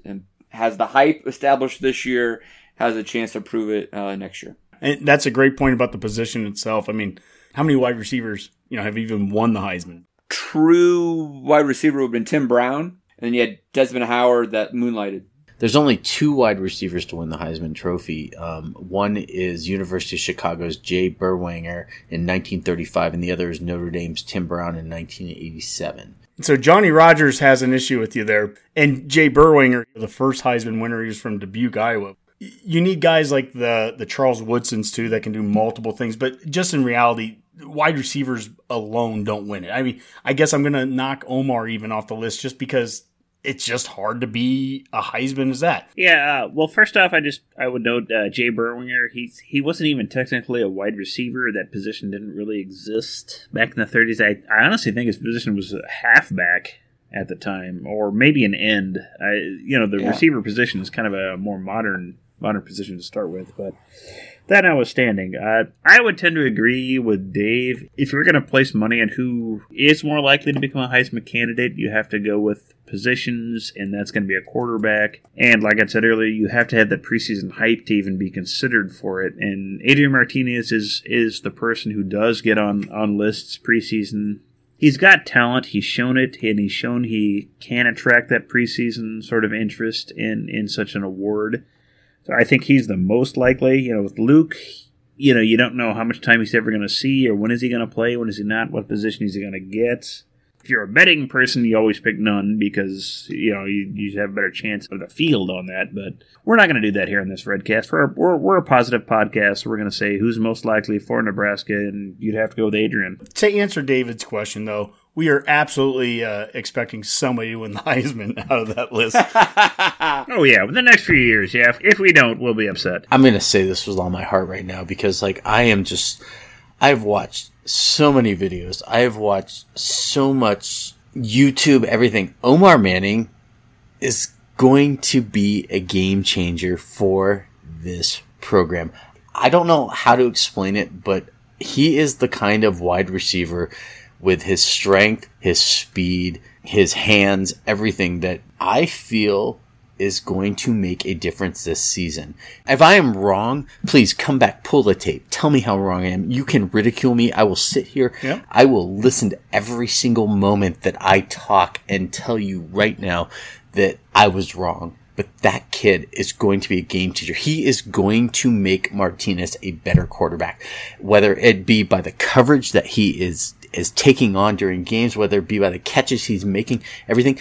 has the hype established this year, has a chance to prove it uh, next year. And that's a great point about the position itself. I mean, how many wide receivers, you know, have even won the Heisman? True wide receiver would have been Tim Brown, and then you had Desmond Howard that moonlighted. There's only two wide receivers to win the Heisman Trophy. Um, one is University of Chicago's Jay Berwanger in 1935, and the other is Notre Dame's Tim Brown in 1987. So Johnny Rodgers has an issue with you there, and Jay Berwanger, the first Heisman winner, he was from Dubuque, Iowa. You need guys like the the Charles Woodsons too that can do multiple things, but just in reality, wide receivers alone don't win it. I mean, I guess I'm gonna knock Omar even off the list just because it's just hard to be a Heisman as that. Yeah, uh, well, first off, I just I would note uh, Jay Berwanger. He's he wasn't even technically a wide receiver. That position didn't really exist back in the 30s. I, I honestly think his position was a halfback at the time, or maybe an end. I you know the Yeah. receiver position is kind of a more modern modern position to start with, but. That notwithstanding, uh, I would tend to agree with Dave. If you're going to place money on who is more likely to become a Heisman candidate, you have to go with positions, and that's going to be a quarterback. And like I said earlier, you have to have that preseason hype to even be considered for it. And Adrian Martinez is is the person who does get on on lists preseason. He's got talent. He's shown it, and he's shown he can attract that preseason sort of interest in in such an award. So I think he's the most likely. You know, with Luke, you know, you don't know how much time he's ever going to see, or when is he going to play, when is he not, what position is he going to get. If you're a betting person, you always pick none because you know you, you have a better chance of the field on that. But we're not going to do that here in this Redcast. We're we're, we're a positive podcast. So we're going to say who's most likely for Nebraska, and you'd have to go with Adrian. To answer David's question, though, we are absolutely uh, expecting somebody to win the (laughs) Heisman out of that list. (laughs) Oh yeah, within the next few years, yeah. If, if we don't, we'll be upset. I'm going to say this with all my heart right now because, like, I am just. I've watched so many videos. I have watched so much YouTube, everything. Omar Manning is going to be a game changer for this program. I don't know how to explain it, but he is the kind of wide receiver with his strength, his speed, his hands, everything that I feel is going to make a difference this season. If I am wrong, please come back, pull the tape, tell me how wrong I am. You can ridicule me. I will sit here. Yep. I will listen to every single moment that I talk and tell you right now that I was wrong. But that kid is going to be a game changer. He is going to make Martinez a better quarterback, whether it be by the coverage that he is is taking on during games, whether it be by the catches he's making, everything.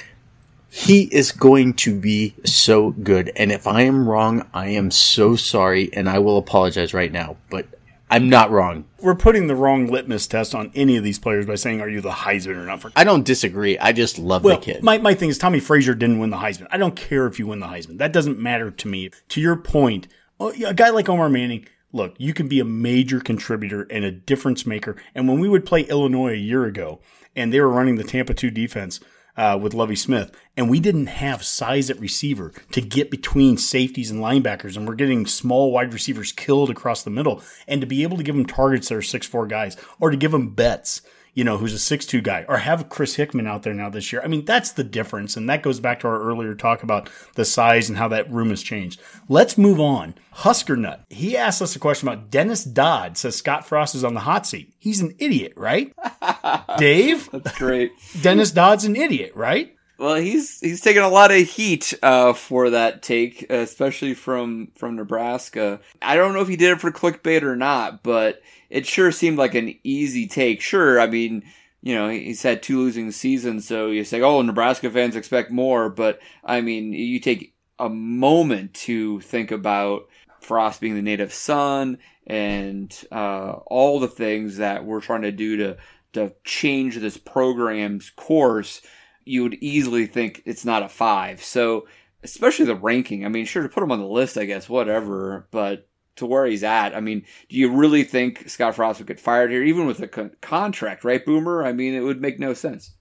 He is going to be so good. And if I am wrong, I am so sorry and I will apologize right now. But I'm not wrong. We're putting the wrong litmus test on any of these players by saying, "Are you the Heisman or not?" For I don't disagree. I just love well, the kid. my my thing is Tommie Frazier didn't win the Heisman. I don't care if you win the Heisman. That doesn't matter to me. To your point, oh, a guy like Omar Manning, look, you can be a major contributor and a difference maker. And when we would play Illinois a year ago, and they were running the Tampa two defense. Uh, with Lovie Smith, and we didn't have size at receiver to get between safeties and linebackers, and we're getting small wide receivers killed across the middle, and to be able to give them targets that are six four guys, or to give them Betts, you know, who's a six-two guy, or have Chris Hickman out there now this year. I mean, that's the difference, and that goes back to our earlier talk about the size and how that room has changed. Let's move on. Husker Nut. He asked us a question about Dennis Dodd. Says Scott Frost is on the hot seat. He's an idiot, right? (laughs) Dave, That's great. Dennis Dodd's an idiot, right? Well, he's he's taken a lot of heat uh, for that take, especially from from Nebraska. I don't know if he did it for clickbait or not, but it sure seemed like an easy take. Sure, I mean you know, he's had two losing seasons, so you say, oh, Nebraska fans expect more. But I mean, you take a moment to think about Frost being the native son and uh, all the things that we're trying to do to to change this program's course. You would easily think it's not a five. So, especially the ranking. I mean, sure to put him on the list, I guess, whatever. But to where he's at. I mean, do you really think Scott Frost would get fired here, even with a con- contract, right, Boomer? I mean, it would make no sense.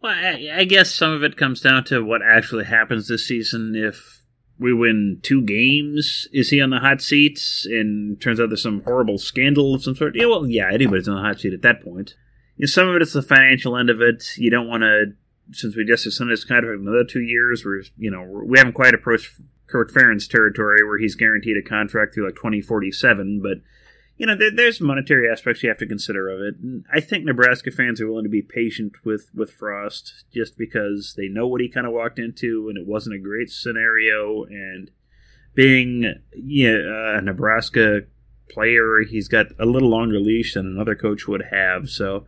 Well, I, I guess some of it comes down to what actually happens this season. If we win two games, is he on the hot seat? And turns out there's some horrible scandal of some sort. Yeah, well, yeah, anybody's on the hot seat at that point. You know, some of it is the financial end of it. You don't want to, since we just extended his contract another two years, we're you know we haven't quite approached Kirk Ferentz territory where he's guaranteed a contract through like 2047. But, you know, there, there's monetary aspects you have to consider of it. And I think Nebraska fans are willing to be patient with, with Frost just because they know what he kind of walked into and it wasn't a great scenario. And being you know, a Nebraska player, he's got a little longer leash than another coach would have. So,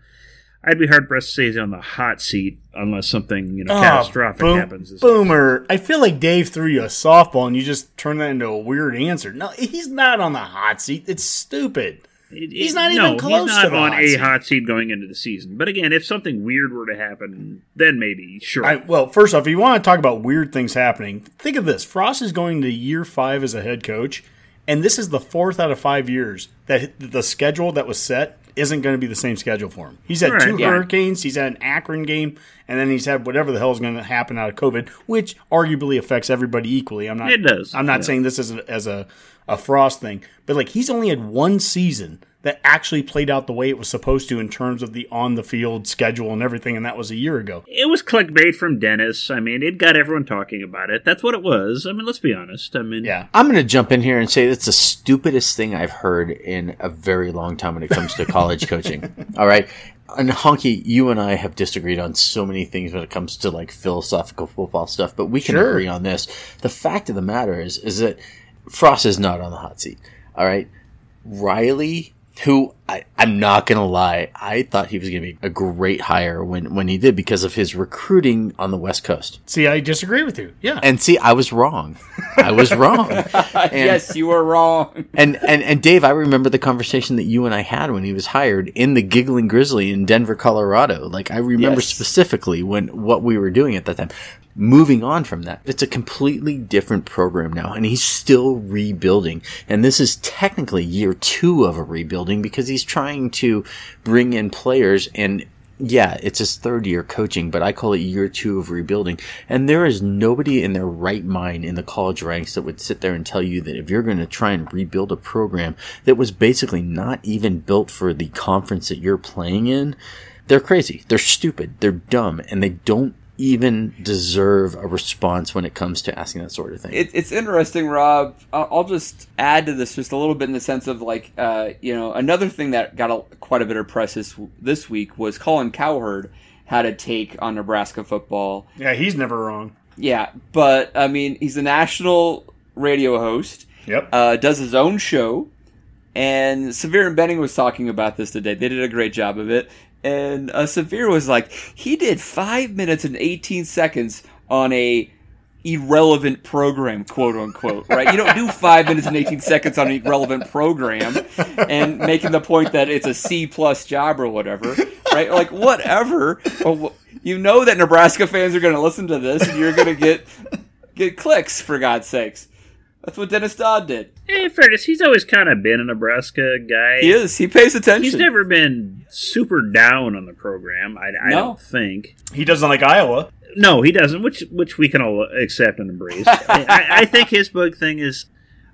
I'd be hard pressed to say he's on the hot seat unless something you know Oh, catastrophic boom- happens. Boomer, I feel like Dave threw you a softball and you just turned that into a weird answer. No, he's not on the hot seat. It's stupid. It- He's not no, even close He's not to the on hot a seat. hot seat going into the season. But again, if something weird were to happen, then maybe sure. I, well, first off, if you want to talk about weird things happening, think of this: Frost is going to year five as a head coach, and this is the fourth out of five years that the schedule that was set isn't going to be the same schedule for him. He's had Right, two yeah. hurricanes, he's had an Akron game, and then he's had whatever the hell is going to happen out of COVID, which arguably affects everybody equally. I'm not. It does, I'm not yeah. saying this as a, as a a Frost thing, but like he's only had one season that actually played out the way it was supposed to in terms of the on the field schedule and everything, and that was a year ago. it was clickbait from Dennis. I mean, it got everyone talking about it. That's what it was. I mean, let's be honest. I mean, Yeah. I'm going to jump in here and say that's the stupidest thing I've heard in a very long time when it comes to college (laughs) coaching. All right. And Honky, you and I have disagreed on so many things when it comes to like philosophical football stuff, but we can Sure. agree on this. The fact of the matter is, is that Frost is not on the hot seat. All right. Riley, who I, I'm not going to lie, I thought he was going to be a great hire when, when he did because of his recruiting on the West Coast. See, I disagree with you. Yeah. And see, I was wrong. I was wrong. (laughs) And- yes, you were wrong. and, and and Dave, I remember the conversation that you and I had when he was hired in the Giggling Grizzly in Denver, Colorado. Like I remember Yes. specifically when what we were doing at that time. Moving on from that, it's a completely different program now, and he's still rebuilding. And this is technically year two of a rebuilding because he's trying to bring in players and yeah, it's his third year coaching, but I call it year two of rebuilding. And there is nobody in their right mind in the college ranks that would sit there and tell you that if you're going to try and rebuild a program that was basically not even built for the conference that you're playing in, they're crazy. They're stupid. They're dumb. And they don't even deserve a response when it comes to asking that sort of thing. It, it's interesting, Rob. I'll, I'll just add to this just a little bit in the sense of like, uh, you know, another thing that got a, quite a bit of press this, this week was Colin Cowherd had a take on Nebraska football. Yeah, he's never wrong. Yeah, but I mean, he's a national radio host. Yep. uh, does his own show. And Severe and Benning was talking about this today. They did a great job of it. And uh, Severe was like, he did five minutes and 18 seconds on a irrelevant program, quote unquote, right? You don't do five minutes and 18 seconds on an irrelevant program and making the point that it's a C plus job or whatever, right? Like, whatever. You know that Nebraska fans are going to listen to this and you're going to get, get clicks, for God's sakes. That's what Dennis Dodd did. In fairness, he's always kind of been a Nebraska guy. He is. He pays attention. He's never been super down on the program. I, I No. don't think. He doesn't like Iowa. No, he doesn't. Which which we can all accept and embrace. (laughs) I, I- I think his big thing is: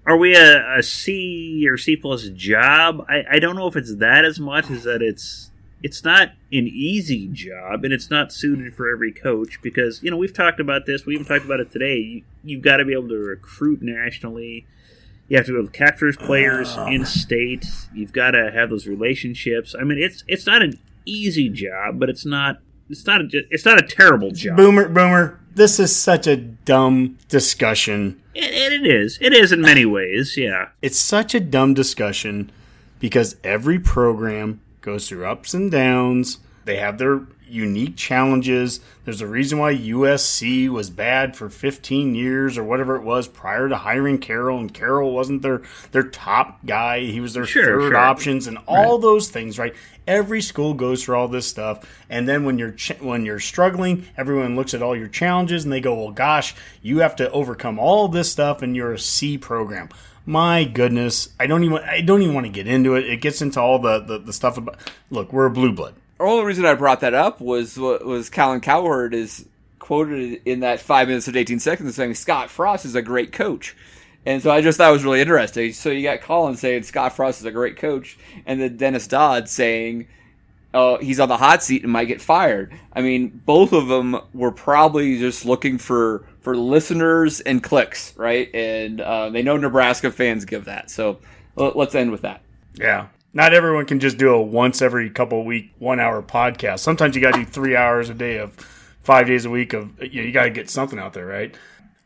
Are we a, a C or C plus job? I, I don't know if it's that as much as that it's it's not an easy job and it's not suited for every coach because you know we've talked about this. We even talked about it today. You, you've got to be able to recruit nationally. You have to be able to capture his players oh, in state. You've got to have those relationships. I mean, it's it's not an easy job, but it's not it's not a, it's not a terrible job. Boomer, boomer. This is such a dumb discussion. And it is. It is in many ways. Yeah. It's such a dumb discussion because every program goes through ups and downs. They have their unique challenges. There's a reason why USC was bad for 15 years or whatever it was prior to hiring Carroll, and Carroll wasn't their their top guy. He was their Sure, third sure. options, and all those things. Right? Every school goes through all this stuff, and then when you're ch- when you're struggling, everyone looks at all your challenges and they go, "Well, gosh, you have to overcome all this stuff, and you're a C program." My goodness, I don't even I don't even want to get into it. It gets into all the the, the stuff about. Look, we're a blue blood. Only reason I brought that up was was Colin Cowherd is quoted in that five minutes and eighteen seconds saying Scott Frost is a great coach, and so I just thought it was really interesting. So you got Colin saying Scott Frost is a great coach, and then Dennis Dodd saying. Uh, he's on the hot seat and might get fired. I mean, both of them were probably just looking for for listeners and clicks, right? And uh, they know Nebraska fans give that. So let's end with that. Yeah. Not everyone can just do a once every couple week, one hour podcast. Sometimes you got to do three hours a day of five days a week of, you, know, you got to get something out there, right?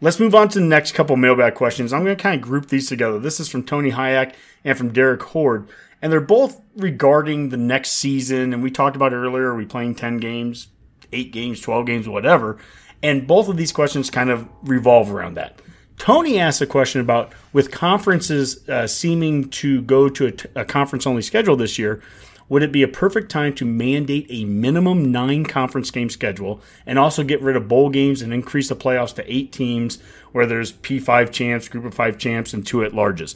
Let's move on to the next couple mailbag questions. I'm going to kind of group these together. This is from Tony Hayek and from Derek Horde. And they're both regarding the next season. And we talked about earlier. Are we playing 10 games, 8 games, 12 games, whatever? And both of these questions kind of revolve around that. Tony asked a question about with conferences uh, seeming to go to a, t- a conference only schedule this year, would it be a perfect time to mandate a minimum nine conference game schedule and also get rid of bowl games and increase the playoffs to eight teams where there's P5 champs, group of five champs, and two at larges?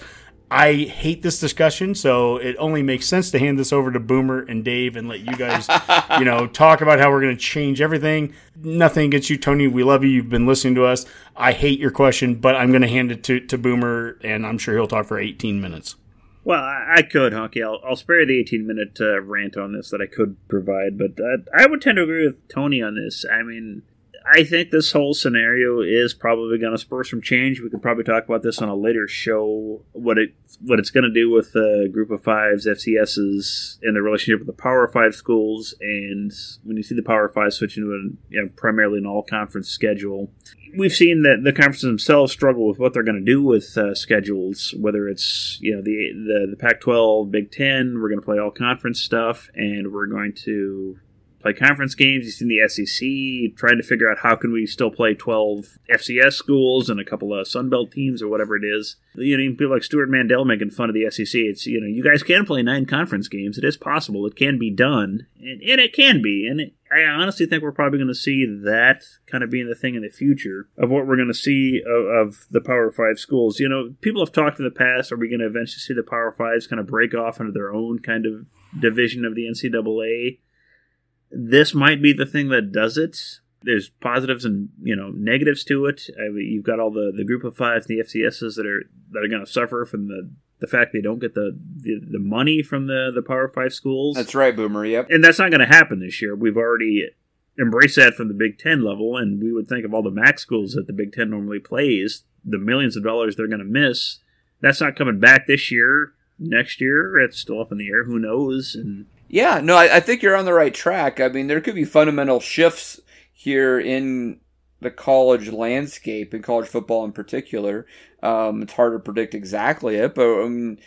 I hate this discussion, so it only makes sense to hand this over to Boomer and Dave and let you guys, (laughs) you know, talk about how we're going to change everything. Nothing against you, Tony. We love you. You've been listening to us. I hate your question, but I'm going to hand it to, to Boomer, and I'm sure he'll talk for 18 minutes. Well, I, I could, Honky. I'll, I'll spare the 18 minute uh, rant on this that I could provide, but uh, I would tend to agree with Tony on this. I mean, I think this whole scenario is probably going to spur some change. We could probably talk about this on a later show. What it what it's going to do with the group of fives, FCSs, and the relationship with the Power Five schools, and when you see the Power Five switching to an, you know, primarily an all conference schedule. We've seen that the conferences themselves struggle with what they're going to do with uh, schedules. Whether it's you know the the, the Pac-12, Big Ten, we're going to play all conference stuff, and we're going to play conference games. You've seen the SEC trying to figure out how can we still play 12 FCS schools and a couple of Sunbelt teams or whatever it is. You know, people like Stewart Mandel making fun of the SEC. It's, you know, you guys can play nine conference games. It is possible. It can be done. And, and it can be. And it, I honestly think we're probably going to see that kind of being the thing in the future of what we're going to see of, of the Power Five schools. You know, people have talked in the past, are we going to eventually see the Power Fives kind of break off into their own kind of division of the NCAA? This might be the thing that does it. There's positives and you know negatives to it. I mean, you've got all the, the group of fives, the FCSs that are that are going to suffer from the the fact they don't get the, the, the money from the the Power Five schools. That's right, Boomer. Yep. and that's not going to happen this year. We've already embraced that from the Big Ten level, and we would think of all the MAC schools that the Big Ten normally plays, the millions of dollars they're going to miss. That's not coming back this year. Next year, it's still up in the air. Who knows? And Yeah, no, I, I think you're on the right track. I mean, there could be fundamental shifts here in the college landscape, in college football in particular. Um, it's hard to predict exactly it, but um,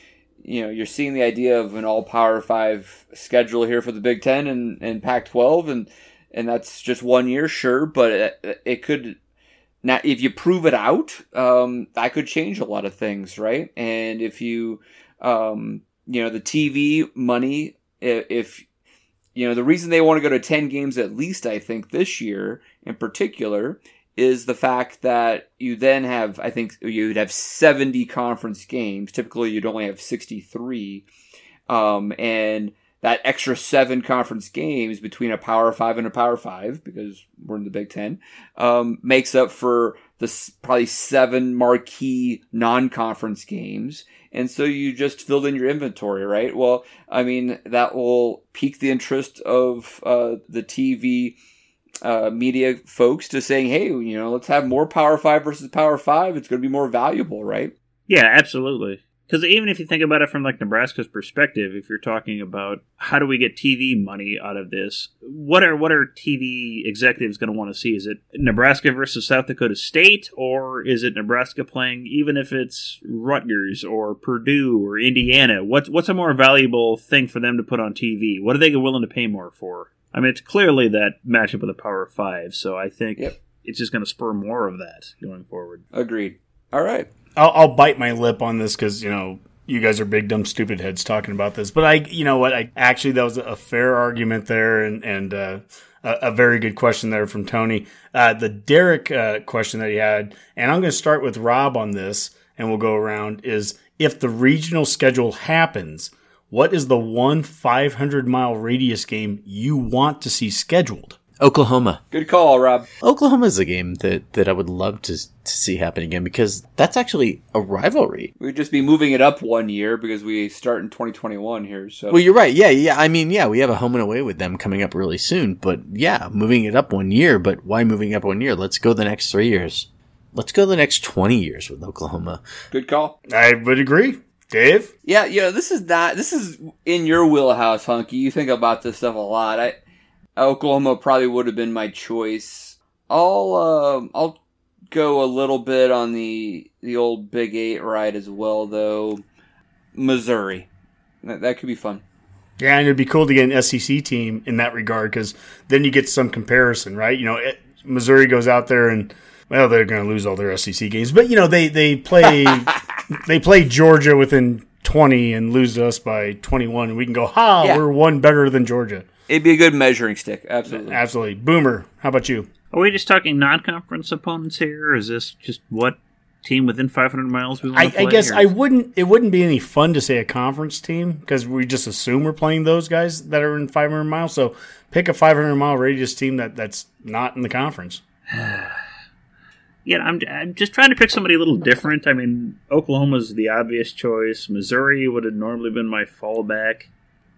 you know, you're seeing the idea of an all Power Five schedule here for the Big Ten and, and Pac-12, and and that's just one year, sure, but it, it could. Now, if you prove it out, um, that could change a lot of things, right? And if you, um, you know, the TV money if, you know the reason they want to go to 10 games at least i think this year in particular is the fact that you then have i think you'd have 70 conference games. Typically you'd only have 63 um, and that extra seven conference games between a power five and a power five because we're in the big ten um, makes up for the probably seven marquee non-conference games and so you just filled in your inventory, right? Well, I mean, that will pique the interest of uh, the TV uh, media folks to saying, hey, you know, let's have more Power Five versus Power Five. It's going to be more valuable, right? Yeah, absolutely. Because even if you think about it from like Nebraska's perspective, if you're talking about how do we get TV money out of this, what are what are TV executives going to want to see? Is it Nebraska versus South Dakota State, or is it Nebraska playing even if it's Rutgers or Purdue or Indiana? What's what's a more valuable thing for them to put on TV? What are they willing to pay more for? I mean, it's clearly that matchup with the Power Five, so I think Yep. it's just going to spur more of that going forward. Agreed. All right. I'll, I'll bite my lip on this because you know you guys are big dumb stupid heads talking about this, but I, you know what, I actually that was a fair argument there, and and uh, a, a very good question there from Tony. Uh, the Derek uh, question that he had, and I'm going to start with Rob on this, and we'll go around. Is if the regional schedule happens, what is the one 500 mile radius game you want to see scheduled? Oklahoma. Good call, Rob. Oklahoma is a game that, that I would love to, to see happen again because that's actually a rivalry. We'd just be moving it up one year because we start in 2021 here. So Well, you're right. Yeah, yeah. I mean, yeah, we have a home and away with them coming up really soon. But yeah, moving it up one year. But why moving up one year? Let's go the next three years. Let's go the next 20 years with Oklahoma. good call. I would agree, Dave. Yeah, you know, this is not this is in your wheelhouse, Hunky. You think about this stuff a lot. I Oklahoma probably would have been my choice. I'll um I'll go a little bit on the the old Big Eight ride as well, though. Missouri, that, that could be fun. Yeah, and it'd be cool to get an SEC team in that regard because then you get some comparison, right? You know, it, Missouri goes out there and well, they're going to lose all their SEC games, but you know they they play (laughs) they play Georgia within twenty and lose to us by twenty one, and we can go, ha, Yeah. we're one better than Georgia. It'd be a good measuring stick, absolutely. Absolutely, Boomer. How about you? Are we just talking non-conference opponents here, or is this just what team within 500 miles we want I, to play? I guess or- I wouldn't. It wouldn't be any fun to say a conference team because we just assume we're playing those guys that are in 500 miles. So pick a 500 mile radius team that that's not in the conference. (sighs) Yeah, I'm, I'm just trying to pick somebody a little different. I mean, Oklahoma's the obvious choice. Missouri would have normally been my fallback.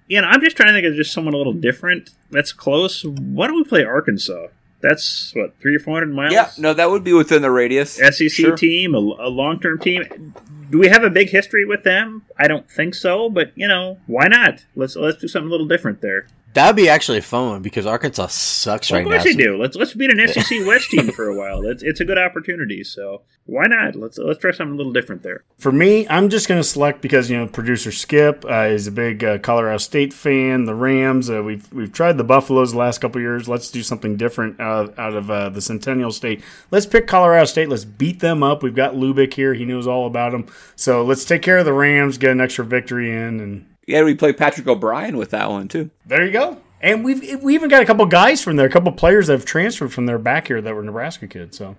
Yeah, and I'm just trying to think of just someone a little different. That's close. Why don't we play Arkansas? That's what three or four hundred miles. Yeah, no, that would be within the radius. SEC Sure. team, a, a long-term team. Do we have a big history with them? I don't think so, but you know, why not? Let's let's do something a little different there. That would be actually a fun one because Arkansas sucks Well, right of course now. they do. Let's let's beat an SEC West team for a while. It's it's a good opportunity. So why not? Let's let's try something a little different there. For me, I'm just going to select because you know producer Skip uh, is a big uh, Colorado State fan. The Rams, uh, we've we've tried the Buffaloes the last couple years. Let's do something different uh, out of uh, the Centennial State. Let's pick Colorado State. Let's beat them up. We've got Lubick here. He knows all about them. So let's take care of the Rams. Get an extra victory in, and Yeah, we play Patrick O'Brien with that one too. there you go. And we've we even got a couple guys from there, a couple players that have transferred from there back here that were Nebraska kids. So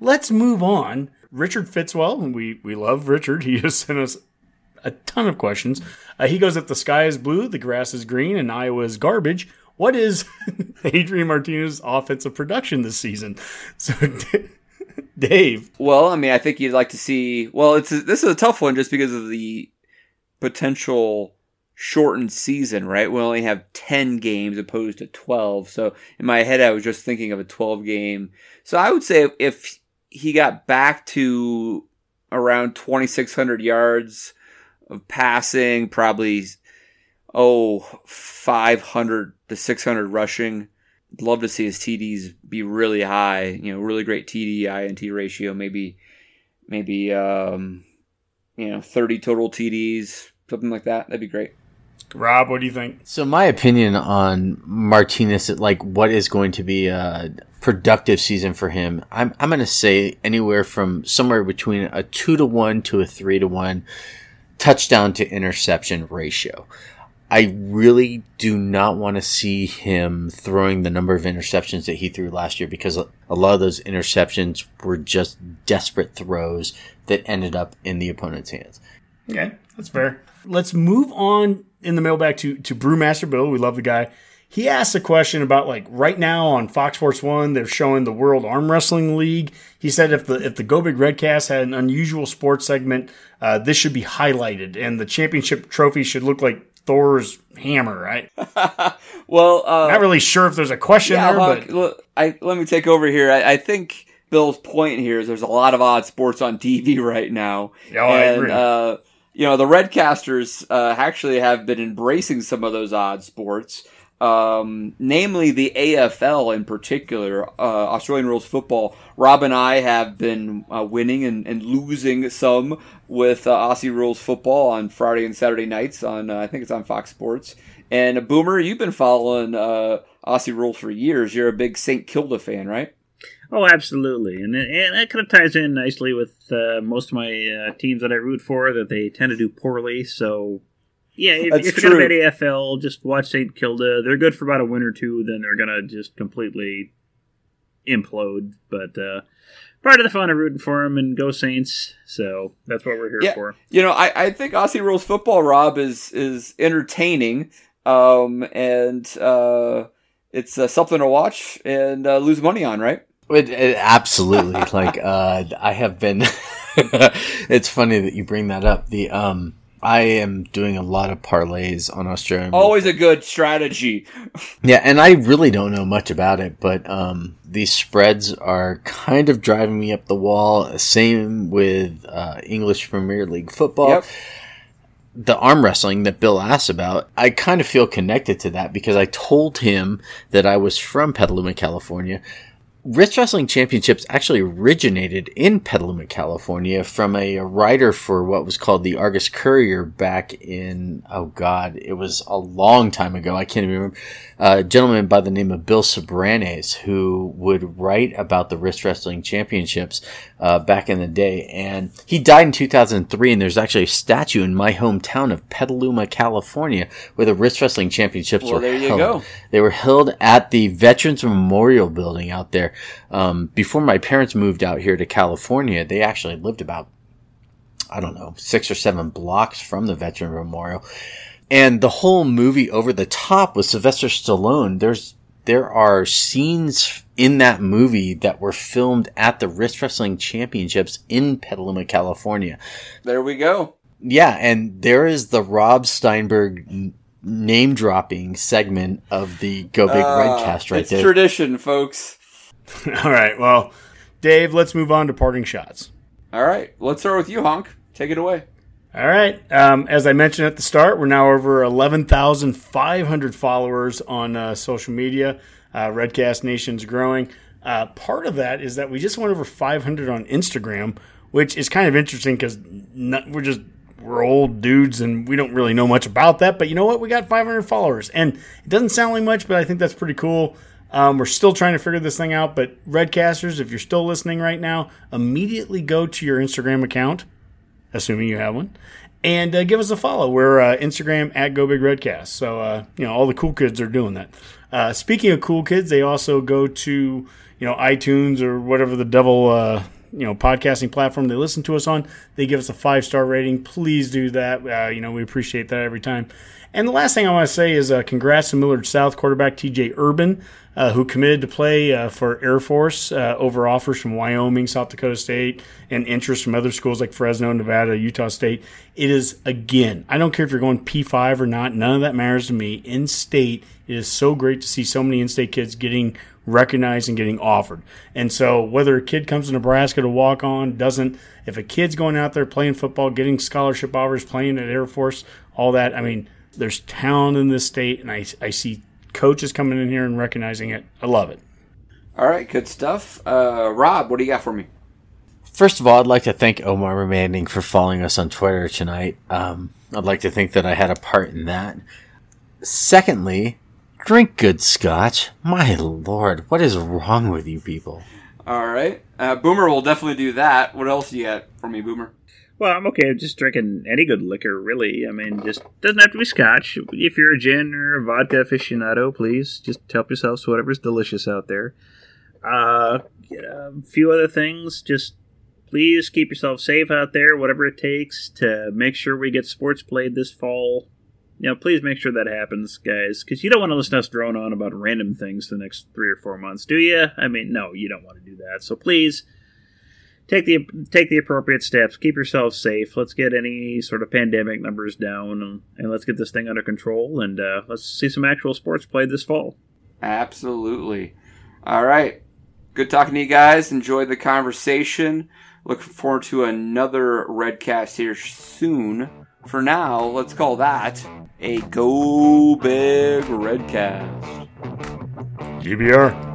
let's move on. Richard Fitzwell, and we we love Richard. (laughs) He just sent us a ton of questions. Uh, he goes, "If the sky is blue, the grass is green, and Iowa is garbage, what is (laughs) Adrian Martinez's offensive production this season?" (laughs) So, Dave, Well, I mean, I think you'd like to see. Well, it's this is a tough one just because of the potential shortened season, right? We only have ten games opposed to twelve. So in my head, I was just thinking of a twelve game. So I would say if he got back to around twenty six hundred yards of passing, probably oh 500 to 600 rushing. Love to see his TDs be really high, you know, really great TD INT ratio, maybe maybe um you know, 30 total TDs, something like that. That'd be great. Rob, what do you think? So my opinion on Martinez, like what is going to be a productive season for him, I'm I'm going to say anywhere from somewhere between a two to one to a three to one touchdown to interception ratio. I really do not want to see him throwing the number of interceptions that he threw last year because a a lot of those interceptions were just desperate throws that ended up in the opponent's hands. Okay, that's fair. Let's move on in the mailbag to to Brewmaster Bill. We love the guy. He asked a question about like right now on Fox Sports One, they're showing the World Arm Wrestling League. He said if the if the Go Big Redcast had an unusual sports segment, uh, this should be highlighted, and the championship trophy should look like Thor's hammer. Right? (laughs) Well, uh, Not really sure if there's a question yeah, there, Hawk, but look, I, let me take over here. I, I think Bill's point here is there's a lot of odd sports on TV (laughs) right now. Yeah, I agree. Uh, you know, the Redcasters uh, actually have been embracing some of those odd sports, um, namely the AFL in particular, uh, Australian rules football. Rob and I have been uh, winning and, and losing some with uh, Aussie rules football on Friday and Saturday nights on, uh, I think it's on Fox Sports. And Boomer, you've been following uh, Aussie rules for years. You're a big St. Kilda fan, right? Oh, absolutely, and and that kind of ties in nicely with uh, most of my uh, teams that I root for. That they tend to do poorly, so yeah. If, That's if you're true. bet AFL, just watch St Kilda. They're good for about a win or two, then they're gonna just completely implode. But uh, part of the fun of rooting for them and go Saints. So that's what we're here Yeah. for. You know, I, I think Aussie rules football, Rob, is is entertaining, um, and uh, it's uh, something to watch and uh, lose money on, right? It, it- absolutely. (laughs) like uh, I have been. (laughs) it's funny that you bring that up. The um, I am doing a lot of parlays on Australian. Always a good strategy. (laughs) Yeah, and I really don't know much about it, but um, these spreads are kind of driving me up the wall. Same with uh, English Premier League football. Yep. The arm wrestling that Bill asked about, I kind of feel connected to that because I told him that I was from Petaluma, California. Wrist Wrestling Championships actually originated in Petaluma, California from a writer for what was called the Argus Courier back in, oh God, it was a long time ago. I can't even remember. A gentleman by the name of Bill Soberanes who would write about the Wrist Wrestling Championships uh, back in the day. And he died in 2003, and there's actually a statue in my hometown of Petaluma, California, where the Wrist Wrestling Championships Well, were there you held. go. They were held at the Veterans Memorial Building out there. Um, before my parents moved out here to California, they actually lived about, I don't know, six or seven blocks from the Veteran Memorial. And the whole movie over the top with Sylvester Stallone, there's, there are scenes in that movie that were filmed at the Wrist Wrestling Championships in Petaluma, California. There we go. Yeah, and there is the Rob Steinberg name dropping segment of the Go Big Uh, Redcast right it's there. tradition, folks. (laughs) All right. Well, Dave, let's move on to parting shots. All right, let's start with you, Honk. Take it away. All right. Um, as I mentioned at the start, we're now over 11,500 followers on uh, social media. Uh, Redcast Nation's growing. Uh, part of that is that we just went over 500 on Instagram, which is kind of interesting because we're just we're old dudes and we don't really know much about that. But you know what? We got 500 followers, and it doesn't sound like much, but I think that's pretty cool. Um, we're still trying to figure this thing out, but Redcasters, if you're still listening right now, immediately go to your Instagram account assuming you have one, and uh, give us a follow. We're uh, Instagram at Go Big Redcast. So uh, you know all the cool kids are doing that. Uh, speaking of cool kids, they also go to you know iTunes or whatever the devil uh, you know podcasting platform they listen to us on. They give us a five star rating. Please do that. Uh, you know we appreciate that every time. And the last thing I want to say is uh, congrats to Millard South quarterback TJ Urban, uh, who committed to play uh, for Air Force uh, over offers from Wyoming, South Dakota State, and interest from other schools like Fresno, Nevada, Utah State. It is, again, I don't care if you're going P5 or not, none of that matters to me. In state, it is so great to see so many in state kids getting recognized and getting offered. And so, whether a kid comes to Nebraska to walk on, doesn't, if a kid's going out there playing football, getting scholarship offers, playing at Air Force, all that, I mean, there's talent in this state, and I, I see coaches coming in here and recognizing it. I love it. All right, good stuff. Uh, Rob, what do you got for me? First of all, I'd like to thank Omar Manning for following us on Twitter tonight. Um, I'd like to think that I had a part in that. Secondly, drink good scotch. My lord, what is wrong with you people? All right, uh, Boomer will definitely do that. What else do you got for me, Boomer? Well, I'm okay with just drinking any good liquor, really. I mean, just doesn't have to be scotch. If you're a gin or a vodka aficionado, please just help yourselves to whatever's delicious out there. Uh, a few other things. Just please keep yourself safe out there, whatever it takes to make sure we get sports played this fall. You know, please make sure that happens, guys, because you don't want to listen to us drone on about random things the next three or four months, do you? I mean, no, you don't want to do that. So please take the take the appropriate steps. Keep yourself safe. Let's get any sort of pandemic numbers down, and, and let's get this thing under control. And uh, let's see some actual sports played this fall. Absolutely. All right. Good talking to you guys. Enjoyed the conversation. Looking forward to another Redcast here soon. For now, let's call that a Go Big Redcast. GBR.